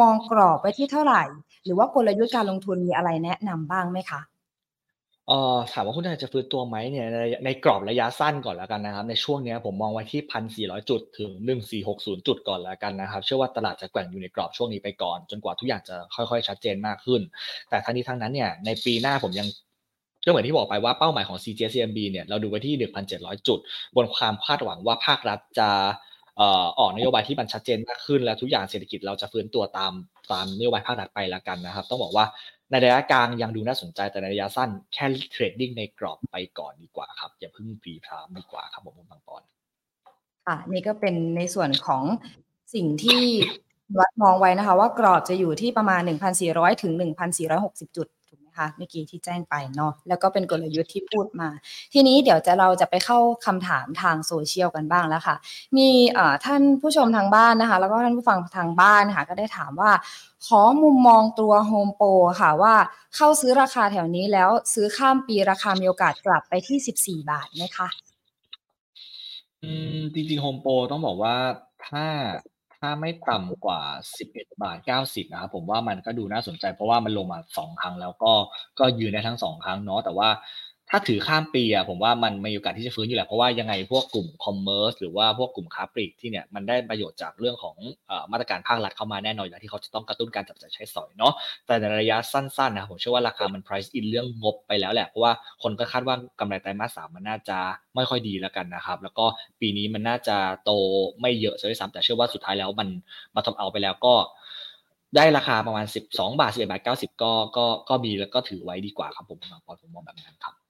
Speaker 1: มองกรอบไว้ที่เท่าไหร่ หรือว่ากลยุทธ์การลงทุนมีอะไรแนะนำบ้างไหมคะ
Speaker 2: เอ่อถามว่าหุ้นไทยจะฟื้นตัวไหมเนี่ยในในกรอบระยะสั้นก่อนแล้วกันนะครับ ในช่วงนี้ผมมองไว้ที่พันสี่ร้อยจุดถึงหนึ่งสี่หกศูนย์จุดก่อนแล้วกันนะครับ เชื่อว่าตลาดจะแกว่งอยู่ในกรอบช่วงนี้ไปก่อน จนกว่าทุกอย่างจะค่อยๆ ชัดเจนมากขึ้น แต่ทั้งนี้ทั้งนั้นเนี่ยในปีหน้าผมยังก็เหมือนที่บอกไปว่าเป้าหมายของ CGSCMB เนี่ยเราดูไว้ที่ 1,700 จุด บนความคาดหวังว่าภาครัฐจะออกนโยบายที่มันชัดเจนมากขึ้น และทุกอย่างเศรษฐกิจเราจะฟื้นตัวตามตามนโยบายภาครัฐไปแล้วกันนะครับ ต้องบอกว่า ในระยะกลางยังดูน่าสนใจแต่ในระยะสั้นแค่เทรดดิ้งในกรอบไปก่อนดีกว่าครับ อย่าเพิ่งพรีพรามดีกว่าครับผมบางปอน
Speaker 1: ค่ะนี่ก็เป็นในส่วนของสิ่งที่วัดมองไว้นะคะ ว่ากรอบจะอยู่ที่ประมาณ 1,400 ถึง 1,460 จุด คะเมื่อกี้ที่แจ้งไปเนาะแล้วก็เป็นกลยุทธ์ที่พูดมา ทีนี้เดี๋ยวจะเราจะไปเข้าคำถามทางโซเชียลกันบ้างแล้วค่ะ มีท่านผู้ชมทางบ้านนะคะ แล้วก็ท่านผู้ฟังทางบ้านค่ะก็ได้ถามว่าขอมุมมองตัวโฮมโปรค่ะว่าเข้าซื้อราคาแถวนี้แล้วซื้อข้ามปีราคามีโอกาสกลับไปที่ 14 บาทไหมคะ
Speaker 2: อืมจริงๆโฮมโปรต้องบอกว่าถ้า ถ้าไม่ต่ำกว่า 11 บาท 90 นะครับผมว่ามันก็ดูน่าสนใจเพราะว่ามันลงมา 2 ครั้งแล้วก็ก็ยืนได้ทั้ง 2 ครั้งเนาะแต่ว่า ถ้าถือข้ามปีอะผมว่ามันมีโอกาสที่จะฟื้นอยู่แหละเพราะว่ายังไงพวกกลุ่ม commerce หรือว่าพวกกลุ่มค้าปลีกที่เนี่ยมันได้ประโยชน์จากเรื่องของมาตรการภาครัฐเข้ามาแน่นอนอย่างที่เขาจะต้องกระตุ้นการจับจ่ายใช้สอยเนาะแต่ในระยะสั้นๆนะผมเชื่อว่าราคามัน price in เรื่องงบไปแล้วแหละเพราะว่าคนก็คาดว่ากำไรไตรมาสสามมันน่าจะไม่ค่อยดีแล้วกันนะครับ แล้วก็ปีนี้มันน่าจะโตไม่เยอะซะด้วยซ้ำแต่เชื่อว่าสุดท้ายแล้วมันมาทำเอาไปแล้วก็ได้ราคาประมาณ 12 บาท11บาท90 ก็ก็ก็มีแล้วก็ถือไว้ดีกว่าครับผมพอผมมองแบบนั้นครับ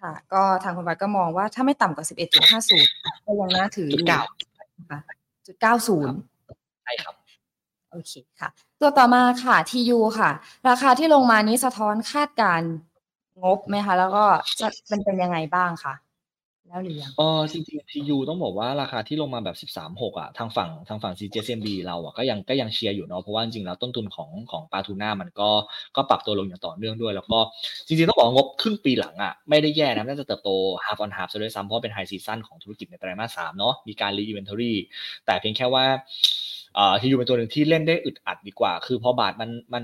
Speaker 1: ค่ะ ก็ทางคุณวัดก็มองว่าถ้าไม่ต่ำกว่า 11.50 ก็ยังน่าถืออยู่ค่ะจุดเก้าศูนย์
Speaker 2: ใช่ครับ
Speaker 1: โอเคค่ะ ตัวต่อมาค่ะ TU ค่ะ ราคาที่ลงมานี้สะท้อนคาดการงบไหมคะ แล้วก็จะเป็นเป็นยังไงบ้างคะ แล้วหรือยัง
Speaker 2: เออจริงๆ TU ต้องบอกว่าราคาที่ลงมาแบบ 13.6อะทางฝั่งทางฝั่ง CGS-CIMB เราอะก็ยังก็ยังเชียร์อยู่เนาะเพราะว่าจริงๆแล้วต้นทุนของของปลาทูน่ามันก็ก็ปรับตัวลงอย่างต่อเนื่องด้วย แล้วก็จริงๆ ต้องบอกงบครึ่งปีหลังอะไม่ได้แย่นะน่าจะเติบโต half on half ซะด้วยซ้ำเพราะเป็น high season ของธุรกิจในไตรมาสสามเนาะมีการ re-inventory แต่เพียงแค่ว่าอ่อทียูเป็นตัวหนึ่งที่เล่นได้อึดอัดดีกว่า คือพอบาทมันมัน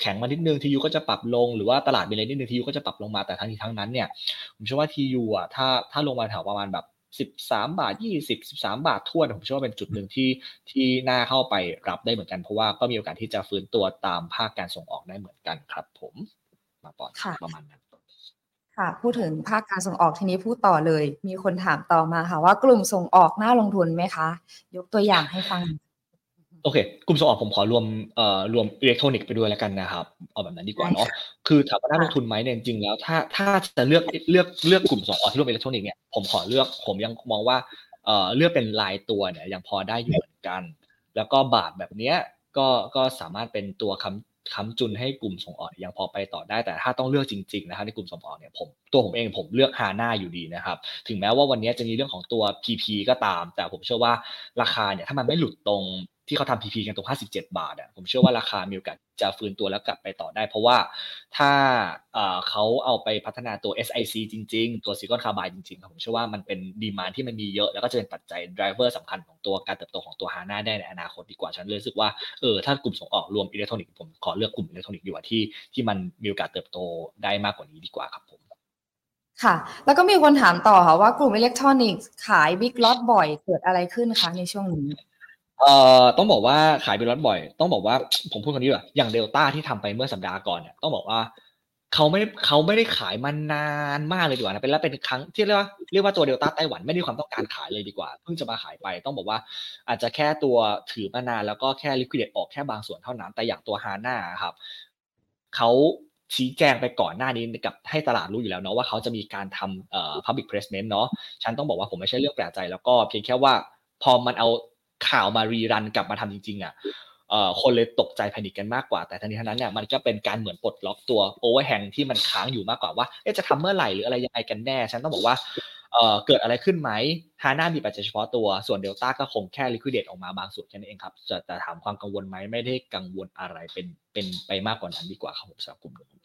Speaker 2: แข็งมานิดนึงทียูก็จะปรับลงหรือว่าตลาดมีอะไรนิดนึงทียูก็จะปรับลงมาแต่ทั้งนี้ทั้งนั้นเนี่ยผมเชื่อว่าทียูอะถ้าถ้าลงมาแถวประมาณแบบสิบสามบาทยี่สิบสิบสามบาททวนผมเชื่อว่าเป็นจุดหนึ่งที่ที่น่าเข้าไปรับได้เหมือนกัน เพราะว่าก็มีโอกาสที่จะฟื้นตัวตามภาคการส่งออกได้เหมือนกันครับ ผมมาปอดประมาณนั้น
Speaker 1: ค่ะ พูดถึงภาคการส่งออกทีนี้พูดต่อเลย มีคนถามต่อมาค่ะว่ากลุ่มส่งออกน่าลงทุนไหมคะ ยกตัวอย่างให้ฟัง
Speaker 2: โอเค กลุ่มส่งออกผมขอรวมเอ่อรวมอิเล็กทรอนิกส์ไปด้วยแล้วกันนะครับ เอาแบบนั้นดีกว่าเนาะคือถามว่าน่าลงทุนไหมเนี่ยจริงๆแล้ว ถ้าถ้าจะเลือกเลือกเลือกกลุ่มส่งออกที่รวมอิเล็กทรอนิกส์เนี่ยผมขอเลือกผมยังมองว่าเอ่อเลือกเป็นรายตัวเนี่ยยังพอได้อยู่เหมือนกัน แล้วก็บาทแบบเนี้ยก็ก็สามารถเป็นตัวคำค้ำจุนให้กลุ่มส่งออกยังพอไปต่อได้แต่ถ้าต้องเลือกจริงๆนะครับในกลุ่มส่งออกเนี่ยผมตัวผมเองผมเลือกฮาน่าอยู่ดีนะครับ ถึงแม้ว่าวันนี้จะมีเรื่องของตัว PP ก็ตาม แต่ผมเชื่อว่าราคาเนี่ยถ้ามันไม่หลุดตรง ที่เขาทำ PP กันตรง 57 บาทอะผมเชื่อว่าราคามีโอกาสจะฟื้นตัวแล้วกลับไปต่อได้ เพราะว่าถ้าเขาเอาไปพัฒนาตัว SIC จริง ๆ ตัว silicon carbide จริงๆครับผมเชื่อว่ามันเป็น demand ที่มันมีเยอะ แล้วก็จะเป็นปัจจัย driver สำคัญของตัวการเติบโตของตัวฮาน่าได้ในอนาคตดีกว่า ฉันเลยรู้สึกว่าเออถ้ากลุ่มส่งออกรวมอิเล็กทรอนิกส์ผมขอเลือกกลุ่มอิเล็กทรอนิกส์ดีกว่าที่ที่มันมีโอกาสเติบโตได้มากกว่านี้ดีกว่าครับผม
Speaker 1: ค่ะ แล้วก็มีคนถามต่อค่ะว่ากลุ่มอิเล็กทรอนิกส์ขาย big lot บ่อยเกิดอะไรขึ้นคะในช่วงนี้
Speaker 2: เอ่อต้องบอกว่าขาย big lot บ่อย ต้องบอกว่าผมพูดคนนี้ว่าอย่างเดลต้าที่ทำไปเมื่อสัปดาห์ก่อนเนี่ยต้องบอกว่าเขาไม่เขาไม่ได้ขายมานานมากเลยดีกว่านะเป็นแล้วเป็นครั้งที่เรียกว่าเรียกว่าตัวเดลต้าไต้หวันไม่ได้ความต้องการขายเลยดีกว่าเพิ่งจะมาขายไป ต้องบอกว่าอาจจะแค่ตัวถือมานานแล้วก็แค่ liquidate ออกแค่บางส่วนเท่านั้น แต่อย่างตัวฮาน่าครับเขาชี้แจงไปก่อนหน้านี้กับให้ตลาดรู้อยู่แล้วเนาะว่าเขาจะมีการทำเอ่อ public placement เนาะฉะนั้นต้องบอกว่าผมไม่ใช่เรื่องแปลกใจแล้วก็เพียงแค่ว่าพอมันเอา ข่าวมา rerun กลับมาทำจริงๆอะคนเลยตกใจ panic กันมากกว่า แต่ทั้งนี้ทั้งนั้นเนี่ยมันก็เป็นการเหมือนปลดล็อกตัว overhang ที่มันค้างอยู่มากกว่าว่าจะทำเมื่อไหร่หรืออะไรยังไงกันแน่ ฉะนั้นต้องบอกว่าเกิดอะไรขึ้นไหมฮาน่ามีปัจจัยเฉพาะตัว ส่วนเดลต้าก็คงแค่ liquidate ออกมาบางส่วนแค่นั้นเองครับจะถามความกังวลไหมไม่ได้กังวลอะไรเป็นเป็นไปมากกว่านั้นดีกว่าครับผมสำหรับกลุ่มนี้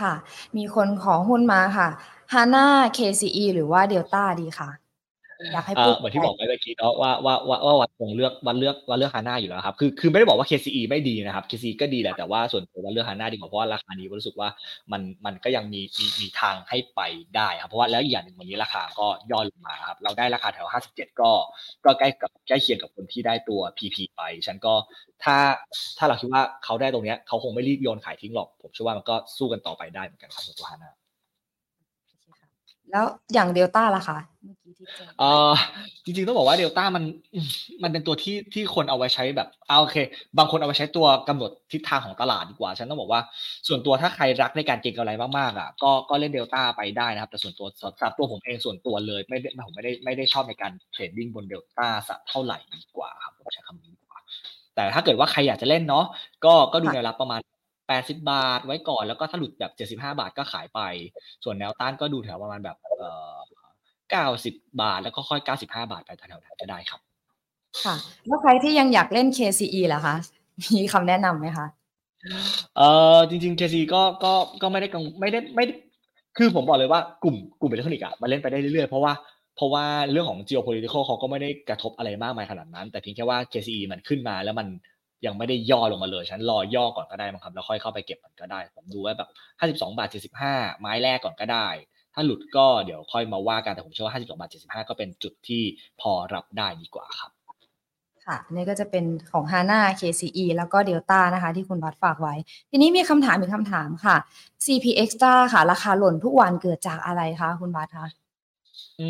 Speaker 1: ค่ะ มีคนขอหุ้นมาค่ะฮาน่า KCE หรือว่าเดลต้าดีค่ะ
Speaker 2: อยากให้พูดเหมือนที่บอกไปเมื่อกี้เนาะว่าว่าว่าว่าวัดคงเลือกวันเลือกวันเลือกฮาน่าอยู่แล้วครับคือคือไม่ได้บอกว่า KCE ไม่ดีนะครับ KCE ก็ดีแหละแต่ว่าส่วนตัววันเลือกฮาน่าดีกว่าเพราะว่าราคานี้รู้สึกว่ามันมันก็ยังมีมีมีทางให้ไปได้ครับเพราะว่าแล้วอีกอย่างหนึ่งวันนี้ราคาก็ย่อลงมาครับเราได้ราคาแถว 57 ก็ก็ใกล้กับใกล้เคียงกับคนที่ได้ตัว PP ไปฉะนั้นก็ถ้าถ้าเราคิดว่าเขาได้ตรงนี้เขาคงไม่รีบโยนขายทิ้งหรอก ผมเชื่อว่ามันก็สู้กันต่อไปได้เหมือนกันครับตัวฮาน่า
Speaker 1: แล้วอย่างเดลต้าล่ะคะเมื่อกี้ที่แจ้ง
Speaker 2: เออจริงๆต้องบอกว่าเดลต้ามันมันเป็นตัวที่ที่คนเอาไว้ใช้แบบเอาโอเค บางคนเอาไว้ใช้ตัวกำหนดทิศทางของตลาดดีกว่า ฉะนั้นต้องบอกว่าส่วนตัวถ้าใครรักในการเก็งกำไรมากๆอะก็ก็เล่นเดลต้าไปได้นะครับ แต่ส่วนตัวสำหรับตัวผมเองส่วนตัวเลยไม่ได้ผมไม่ได้ไม่ได้ชอบในการ trading บนเดลต้าสักเท่าไหร่ดีกว่าครับใช้คำนี้ดีกว่า แต่ถ้าเกิดว่าใครอยากจะเล่นเนาะก็ก็ดูแนวรับประมาณ 80 บาทไว้ก่อนแล้วก็ถ้าหลุดแบบ 75 บาทก็ขายไป ส่วนแนวต้านก็ดูแถวประมาณแบบเอ่อ90 บาท แล้วก็ค่อย 95 บาทไปแถวๆนั้นก็ได้ครับ
Speaker 1: ค่ะ แล้วใครที่ยังอยากเล่น KCE ล่ะคะ มีคำแนะนำไหมคะ
Speaker 2: เออจริง ๆ KC ก็ก็ก็ไม่ได้กังไม่ได้ไม่ได้คือผมบอกเลยว่ากลุ่มกลุ่มอิเล็กทรอนิกส์อะมันเล่นไปได้เรื่อยๆ เพราะว่าเพราะว่าเรื่องของ geopolitical เขาก็ไม่ได้กระทบอะไรมากมายขนาดนั้น แต่เพียงแค่ว่า KCE มันขึ้นมาแล้วมัน ยังไม่ได้ย่อลงมาเลย ฉันรอย่อก่อนก็ได้มั้งครับแล้วค่อยเข้าไปเก็บมันก็ได้ ผมดูว่าแบบ 52 บาท 75 ไม้แรกก่อนก็ได้ ถ้าหลุดก็เดี๋ยวค่อยมาว่ากันแต่ผมเชื่อว่า 52 บาท 75 ก็เป็นจุดที่พอรับได้ดีกว่าครับ
Speaker 1: ค่ะนี่ก็จะเป็นของ HANA KCE แล้วก็ Delta นะคะ ที่คุณวัดฝากไว้ ทีนี้มีคำถามอีกคำถามค่ะ CP Extra ค่ะ ราคาหล่นทุกวันเกิดจากอะไรคะคุณวัดคะ
Speaker 2: อื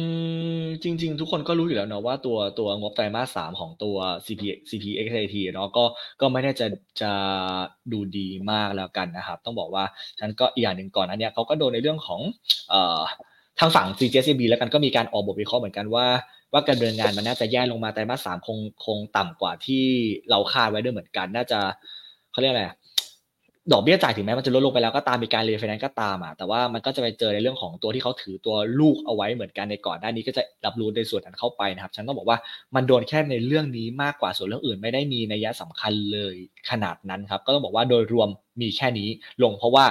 Speaker 2: มจริง ๆ ทุกคนก็รู้อยู่แล้วเนาะว่าตัวตัวงบไตรมาสสามของตัว CP CP XAT เนาะก็ก็ไม่ได้จะจะดูดีมากแล้วกันนะครับ ต้องบอกว่าฉันก็อีกอย่างหนึ่งก่อนอันเนี้ยเขาก็โดนในเรื่องของเอ่อทางฝั่ง CJCB แล้วกันก็มีการออกบทวิเคราะห์เหมือนกันว่าว่าการดำเนินงานมันน่าจะแย่ลงมาไตรมาสสามคงคงต่ำกว่าที่เราคาดไว้ด้วยเหมือนกัน น่าจะเขาเรียกอะไร ดอกเบี้ยจ่ายถึงแม้มันจะลดลงไปแล้วก็ตามมีการรีไฟแนนซ์ก็ตามอะแต่ว่ามันก็จะไปเจอในเรื่องของตัวที่เขาถือตัวลูกเอาไว้เหมือนกันในก่อนหน้านี้ก็จะรับรู้ในส่วนนั้นเข้าไปนะครับ ฉันต้องบอกว่ามันโดนแค่ในเรื่องนี้มากกว่าส่วนเรื่องอื่น ไม่ได้มีนัยสำคัญเลยขนาดนั้นครับ ก็ต้องบอกว่าโดยรวมมีแค่นี้ลงเพราะว่า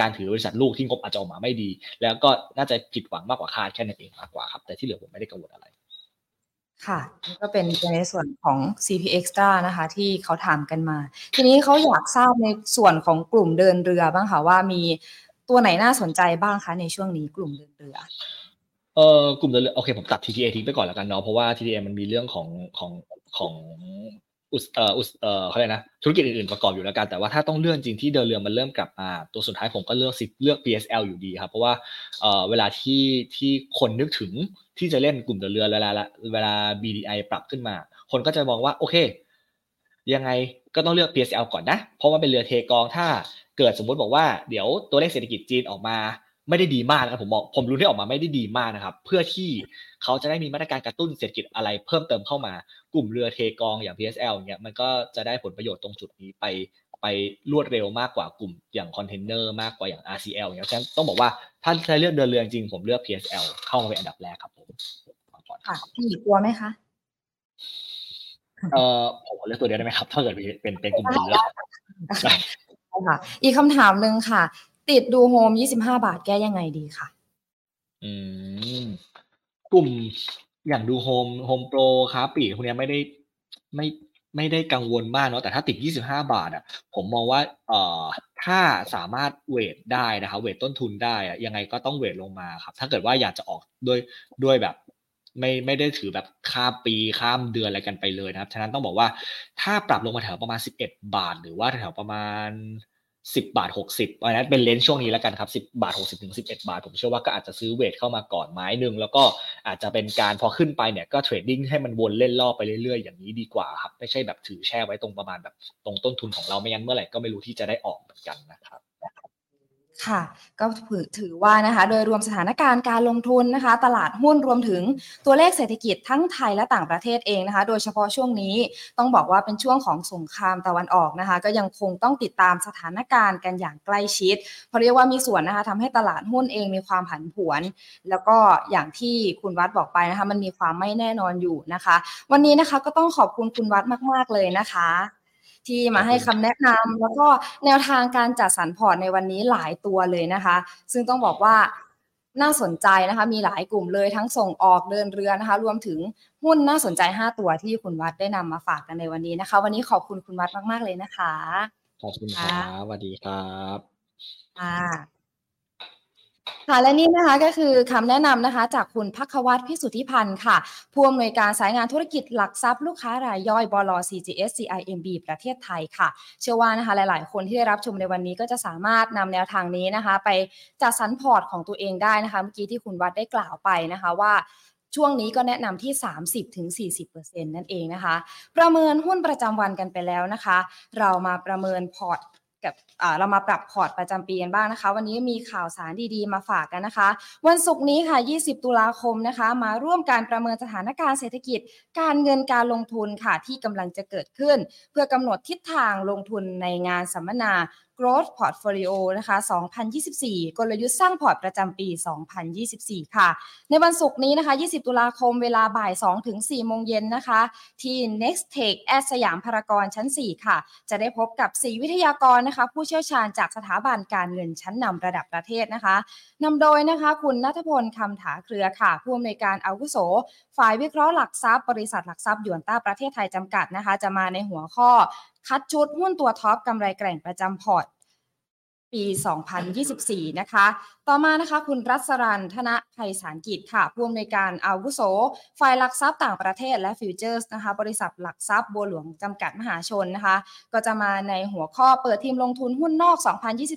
Speaker 2: การถือบริษัทลูกที่งบอาจจะออกมาไม่ดี แล้วก็น่าจะผิดหวังมากกว่าคาดแค่นั้นเองมากกว่าครับ แต่ที่เหลือผมไม่ได้กังวลอะไร
Speaker 1: ค่ะนี่ก็เป็นในส่วนของ CP Extra นะคะ ที่เขาถามกันมา ทีนี้เขาอยากทราบในส่วนของกลุ่มเดินเรือบ้างค่ะว่ามีตัวไหนน่าสนใจบ้างคะในช่วงนี้กลุ่มเดินเรือ
Speaker 2: เออกลุ่มเดินเรือโอเคผมตัด TTA ทิ้งไปก่อนแล้วกันเนาะเพราะว่า TTA มันมีเรื่องของของของ อุตเอ่ออุตเอ่อเขาเรียกนะธุรกิจอื่นๆประกอบอยู่แล้วกัน แต่ว่าถ้าต้องเลื่อนจริงที่เดินเรือมันเริ่มกลับมา ตัวสุดท้ายผมก็เลือกสิเลือก PSL อยู่ดีครับ เพราะว่าเอ่อเวลาที่ที่คนนึกถึงที่จะเล่นกลุ่มเดินเรือเวลาเวลา BDI ปรับขึ้นมา คนก็จะมองว่าโอเค ยังไงก็ต้องเลือก PSL ก่อนนะ เพราะว่าเป็นเรือเทกองถ้าเกิดสมมุติบอกว่าเดี๋ยวตัวเลขเศรษฐกิจจีนออกมาไม่ได้ดีมากนะครับผมบอกผมรู้ที่ออกมาไม่ได้ดีมากนะครับ เพื่อที่ เขาจะได้มีมาตรการกระตุ้นเศรษฐกิจอะไรเพิ่มเติมเข้ามา กลุ่มเรือเทกองอย่าง PSL เนี่ยมันก็จะได้ผลประโยชน์ตรงจุดนี้ไปไปรวดเร็วมากกว่ากลุ่มอย่างคอนเทนเนอร์มากกว่าอย่าง RCL อย่างเงี้ยฉะนั้นต้องบอกว่าถ้าใช้เลือกเดินเรือจริงผมเลือก PSL เข้ามาเป็นอันดับแรกครับผมก่อน
Speaker 1: ค่ะพี่หมีกลัวไหมคะ
Speaker 2: เอ่อผมขอเลือกตัวเดียวได้ไหมครับ ถ้าเกิดเป็นเป็นกลุ่มเรือได้
Speaker 1: ใช่ค่ะ อีกคำถามหนึ่งค่ะ ติดดูโฮม25บาทแก้ยังไงดีค่ะ
Speaker 2: อืม กลุ่มอย่างดูโฮมโฮมโปรค้าปลีกพวกนี้ไม่ได้ไม่ไม่ได้กังวลมากเนาะแต่ถ้าติด 25 บาทอะผมมองว่าเอ่อถ้าสามารถ weight ได้นะครับ weight ต้นทุนได้อะยังไงก็ต้อง weight ลงมาครับ ถ้าเกิดว่าอยากจะออกด้วยด้วยแบบไม่ไม่ได้ถือแบบข้ามปีข้ามเดือนอะไรกันไปเลยนะครับ ฉะนั้นต้องบอกว่าถ้าปรับลงมาแถวประมาณ 11 บาท หรือว่าแถวประมาณ สิบาทหกสิบอันนั้นเป็นเลนช่วงนี้แล้วกันครับสิบาทหกสิบถึงสิบาท ผมเชื่อว่าก็อาจจะซื้อเวทเข้ามาก่อนไม้หนึ่งแล้วก็อาจจะเป็นการพอขึ้นไปเนี่ยก็เทรดดิ้งให้มันวนเล่นรอบไปเรื่อยๆ อย่างนี้ดีกว่าครับ ไม่ใช่แบบถือแช่ไว้ตรงประมาณแบบตรงต้นทุนของเราไม่งั้นเมื่อไหร่ก็ไม่รู้ที่จะได้ออกเหมือนกันนะครับ
Speaker 1: ค่ะก็ถือว่านะคะโดยรวมสถานการณ์การลงทุนนะคะ ตลาดหุ้นรวมถึงตัวเลขเศรษฐกิจทั้งไทยและต่างประเทศเองนะคะ โดยเฉพาะช่วงนี้ต้องบอกว่าเป็นช่วงของสงครามตะวันออกนะคะ ก็ยังคงต้องติดตามสถานการณ์กันอย่างใกล้ชิด เพราะเรียกว่ามีส่วนนะคะทำให้ตลาดหุ้นเองมีความผันผวน แล้วก็อย่างที่คุณวัดบอกไปนะคะมันมีความไม่แน่นอนอยู่นะคะ วันนี้นะคะก็ต้องขอบคุณคุณวัดมาก ๆเลยนะคะ ที่มาให้คำแนะนำแล้วก็แนวทางการจัดสรรพอร์ตในวันนี้หลายตัวเลยนะคะ ซึ่งต้องบอกว่าน่าสนใจนะคะ มีหลายกลุ่มเลยทั้งส่งออกเดินเรือนะคะ รวมถึงหุ้นน่าสนใจ 5 ตัวที่คุณวัดได้นำมาฝากกันในวันนี้นะคะ วันนี้ขอบคุณคุณวัดมาก ๆ เลยนะคะ
Speaker 2: ขอบคุณครับสวัสดีครับ
Speaker 1: ค่ะ ค่ะและนี่นะคะก็คือคำแนะนำนะคะ จากคุณพักวัตรพิสุทธิพันธ์ค่ะผู้อำนวยการสายงานธุรกิจหลักทรัพย์ลูกค้ารายย่อยบล CGS CIMB ประเทศไทยค่ะ เชื่อว่านะคะหลาย ๆ คนที่ได้รับชมในวันนี้ก็จะสามารถนำแนวทางนี้นะคะ ไปจัดสรรพอร์ตของตัวเองได้นะคะเมื่อกี้ที่คุณวัดได้กล่าวไปนะคะว่าช่วงนี้ก็แนะนำที่ 30-40%นั่นเองนะคะ ประเมินหุ้นประจำวันกันไปแล้วนะคะ เรามาประเมินพอร์ต กับเรามาปรับพอร์ตประจำปีกันบ้างนะคะ วันนี้มีข่าวสารดีๆ มาฝากกันนะคะ วันศุกร์นี้ค่ะ 20 ตุลาคมนะคะ มาร่วมการประเมินสถานการณ์เศรษฐกิจ การเงินการลงทุนค่ะที่กำลังจะเกิดขึ้น เพื่อกำหนดทิศทางลงทุนในงานสัมมนา Growth Portfolio นะคะ 2024 กลยุทธ์สร้างพอร์ตประจำปี 2024 ค่ะ ในวันศุกร์นี้นะคะ 20 ตุลาคมเวลาบ่าย 2 ถึง 4 โมงเย็นนะคะ ที่ Next Tech แอสยามพารากอนชั้น 4 ค่ะ จะได้พบกับ 4 วิทยากรนะคะ ผู้เชี่ยวชาญจากสถาบันการเงินชั้นนำระดับประเทศนะคะนำโดยนะคะคุณนัทพลคำถาเครือค่ะ ผู้อำนวยการอาวุโส ฝ่ายวิเคราะห์หลักทรัพย์ บริษัทหลักทรัพย์หยวนต้าประเทศไทยจำกัดนะคะ จะมาในหัวข้อ คัดชุดหุ้นตัวท็อปกำไรแกร่งประจำพอร์ต ปี 2024 นะคะ ต่อมานะคะคุณรัศรันธนภัยสารกิจค่ะผู้อำนวยการอาวุโส ฝ่ายหลักทรัพย์ต่างประเทศและฟิวเจอร์สนะคะ บริษัทหลักทรัพย์บัวหลวงจำกัดมหาชนนะคะ ก็จะมาในหัวข้อเปิดธีมลงทุนหุ้นนอก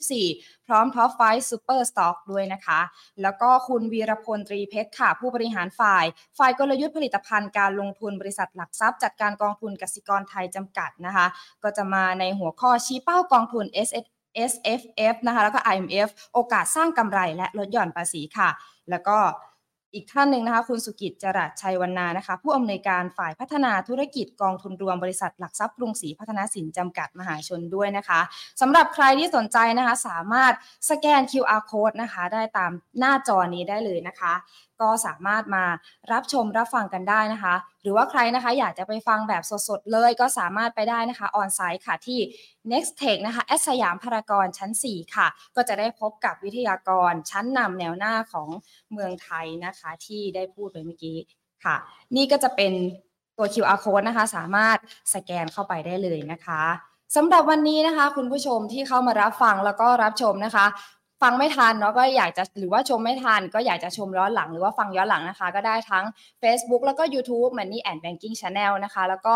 Speaker 1: 2024 พร้อม top five super stock ด้วยนะคะ แล้วก็คุณวีรพลตรีเพชรค่ะ ผู้บริหารฝ่าย ฝ่ายกลยุทธ์ผลิตภัณฑ์การลงทุนบริษัทหลักทรัพย์จัดการกองทุนกสิกรไทยจำกัดนะคะ ก็จะมาในหัวข้อชี้เป้ากองทุน S S F F นะคะแล้วก็ I M F โอกาสสร้างกำไรและลดหย่อนภาษีค่ะ แล้วก็อีกท่านหนึ่งนะคะ คุณสุกิจจรัสชัยวรรณานะคะ ผู้อำนวยการฝ่ายพัฒนาธุรกิจกองทุนรวมบริษัทหลักทรัพย์กรุงศรีพัฒนาสินจำกัดมหาชนด้วยนะคะสำหรับใครที่สนใจนะคะ สามารถสแกน QR code นะคะ ได้ตามหน้าจอนี้ได้เลยนะคะ ก็สามารถมารับชมรับฟังกันได้นะคะ หรือว่าใครนะคะอยากจะไปฟังแบบสดๆ เลยก็สามารถไปได้นะคะออนไซต์ค่ะที่ Next Tech นะคะแอสยามพารากอนชั้น 4 ค่ะ ก็จะได้พบกับวิทยากรชั้นนำแนวหน้าของเมืองไทยนะคะ ที่ได้พูดไปเมื่อกี้ค่ะ นี่ก็จะเป็นตัว QR code นะคะ สามารถสแกนเข้าไปได้เลยนะคะสำหรับวันนี้นะคะ คุณผู้ชมที่เข้ามารับฟังแล้วก็รับชมนะคะ ฟังไม่ทันเนาะก็อยากจะหรือว่าชมไม่ทัน ก็อยากจะชมย้อนหลังหรือว่าฟังย้อนหลังนะคะ ก็ได้ทั้ง Facebook แล้วก็ YouTube Money and Banking Channel นะคะ แล้วก็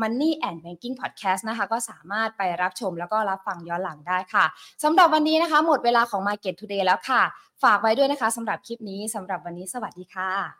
Speaker 1: Money and Banking Podcast นะคะ ก็สามารถไปรับชมแล้วก็รับฟังย้อนหลังได้ค่ะสำหรับวันนี้นะคะ หมดเวลาของ Market Today แล้วค่ะ ฝากไว้ด้วยนะคะสำหรับคลิปนี้สำหรับวันนี้สวัสดีค่ะ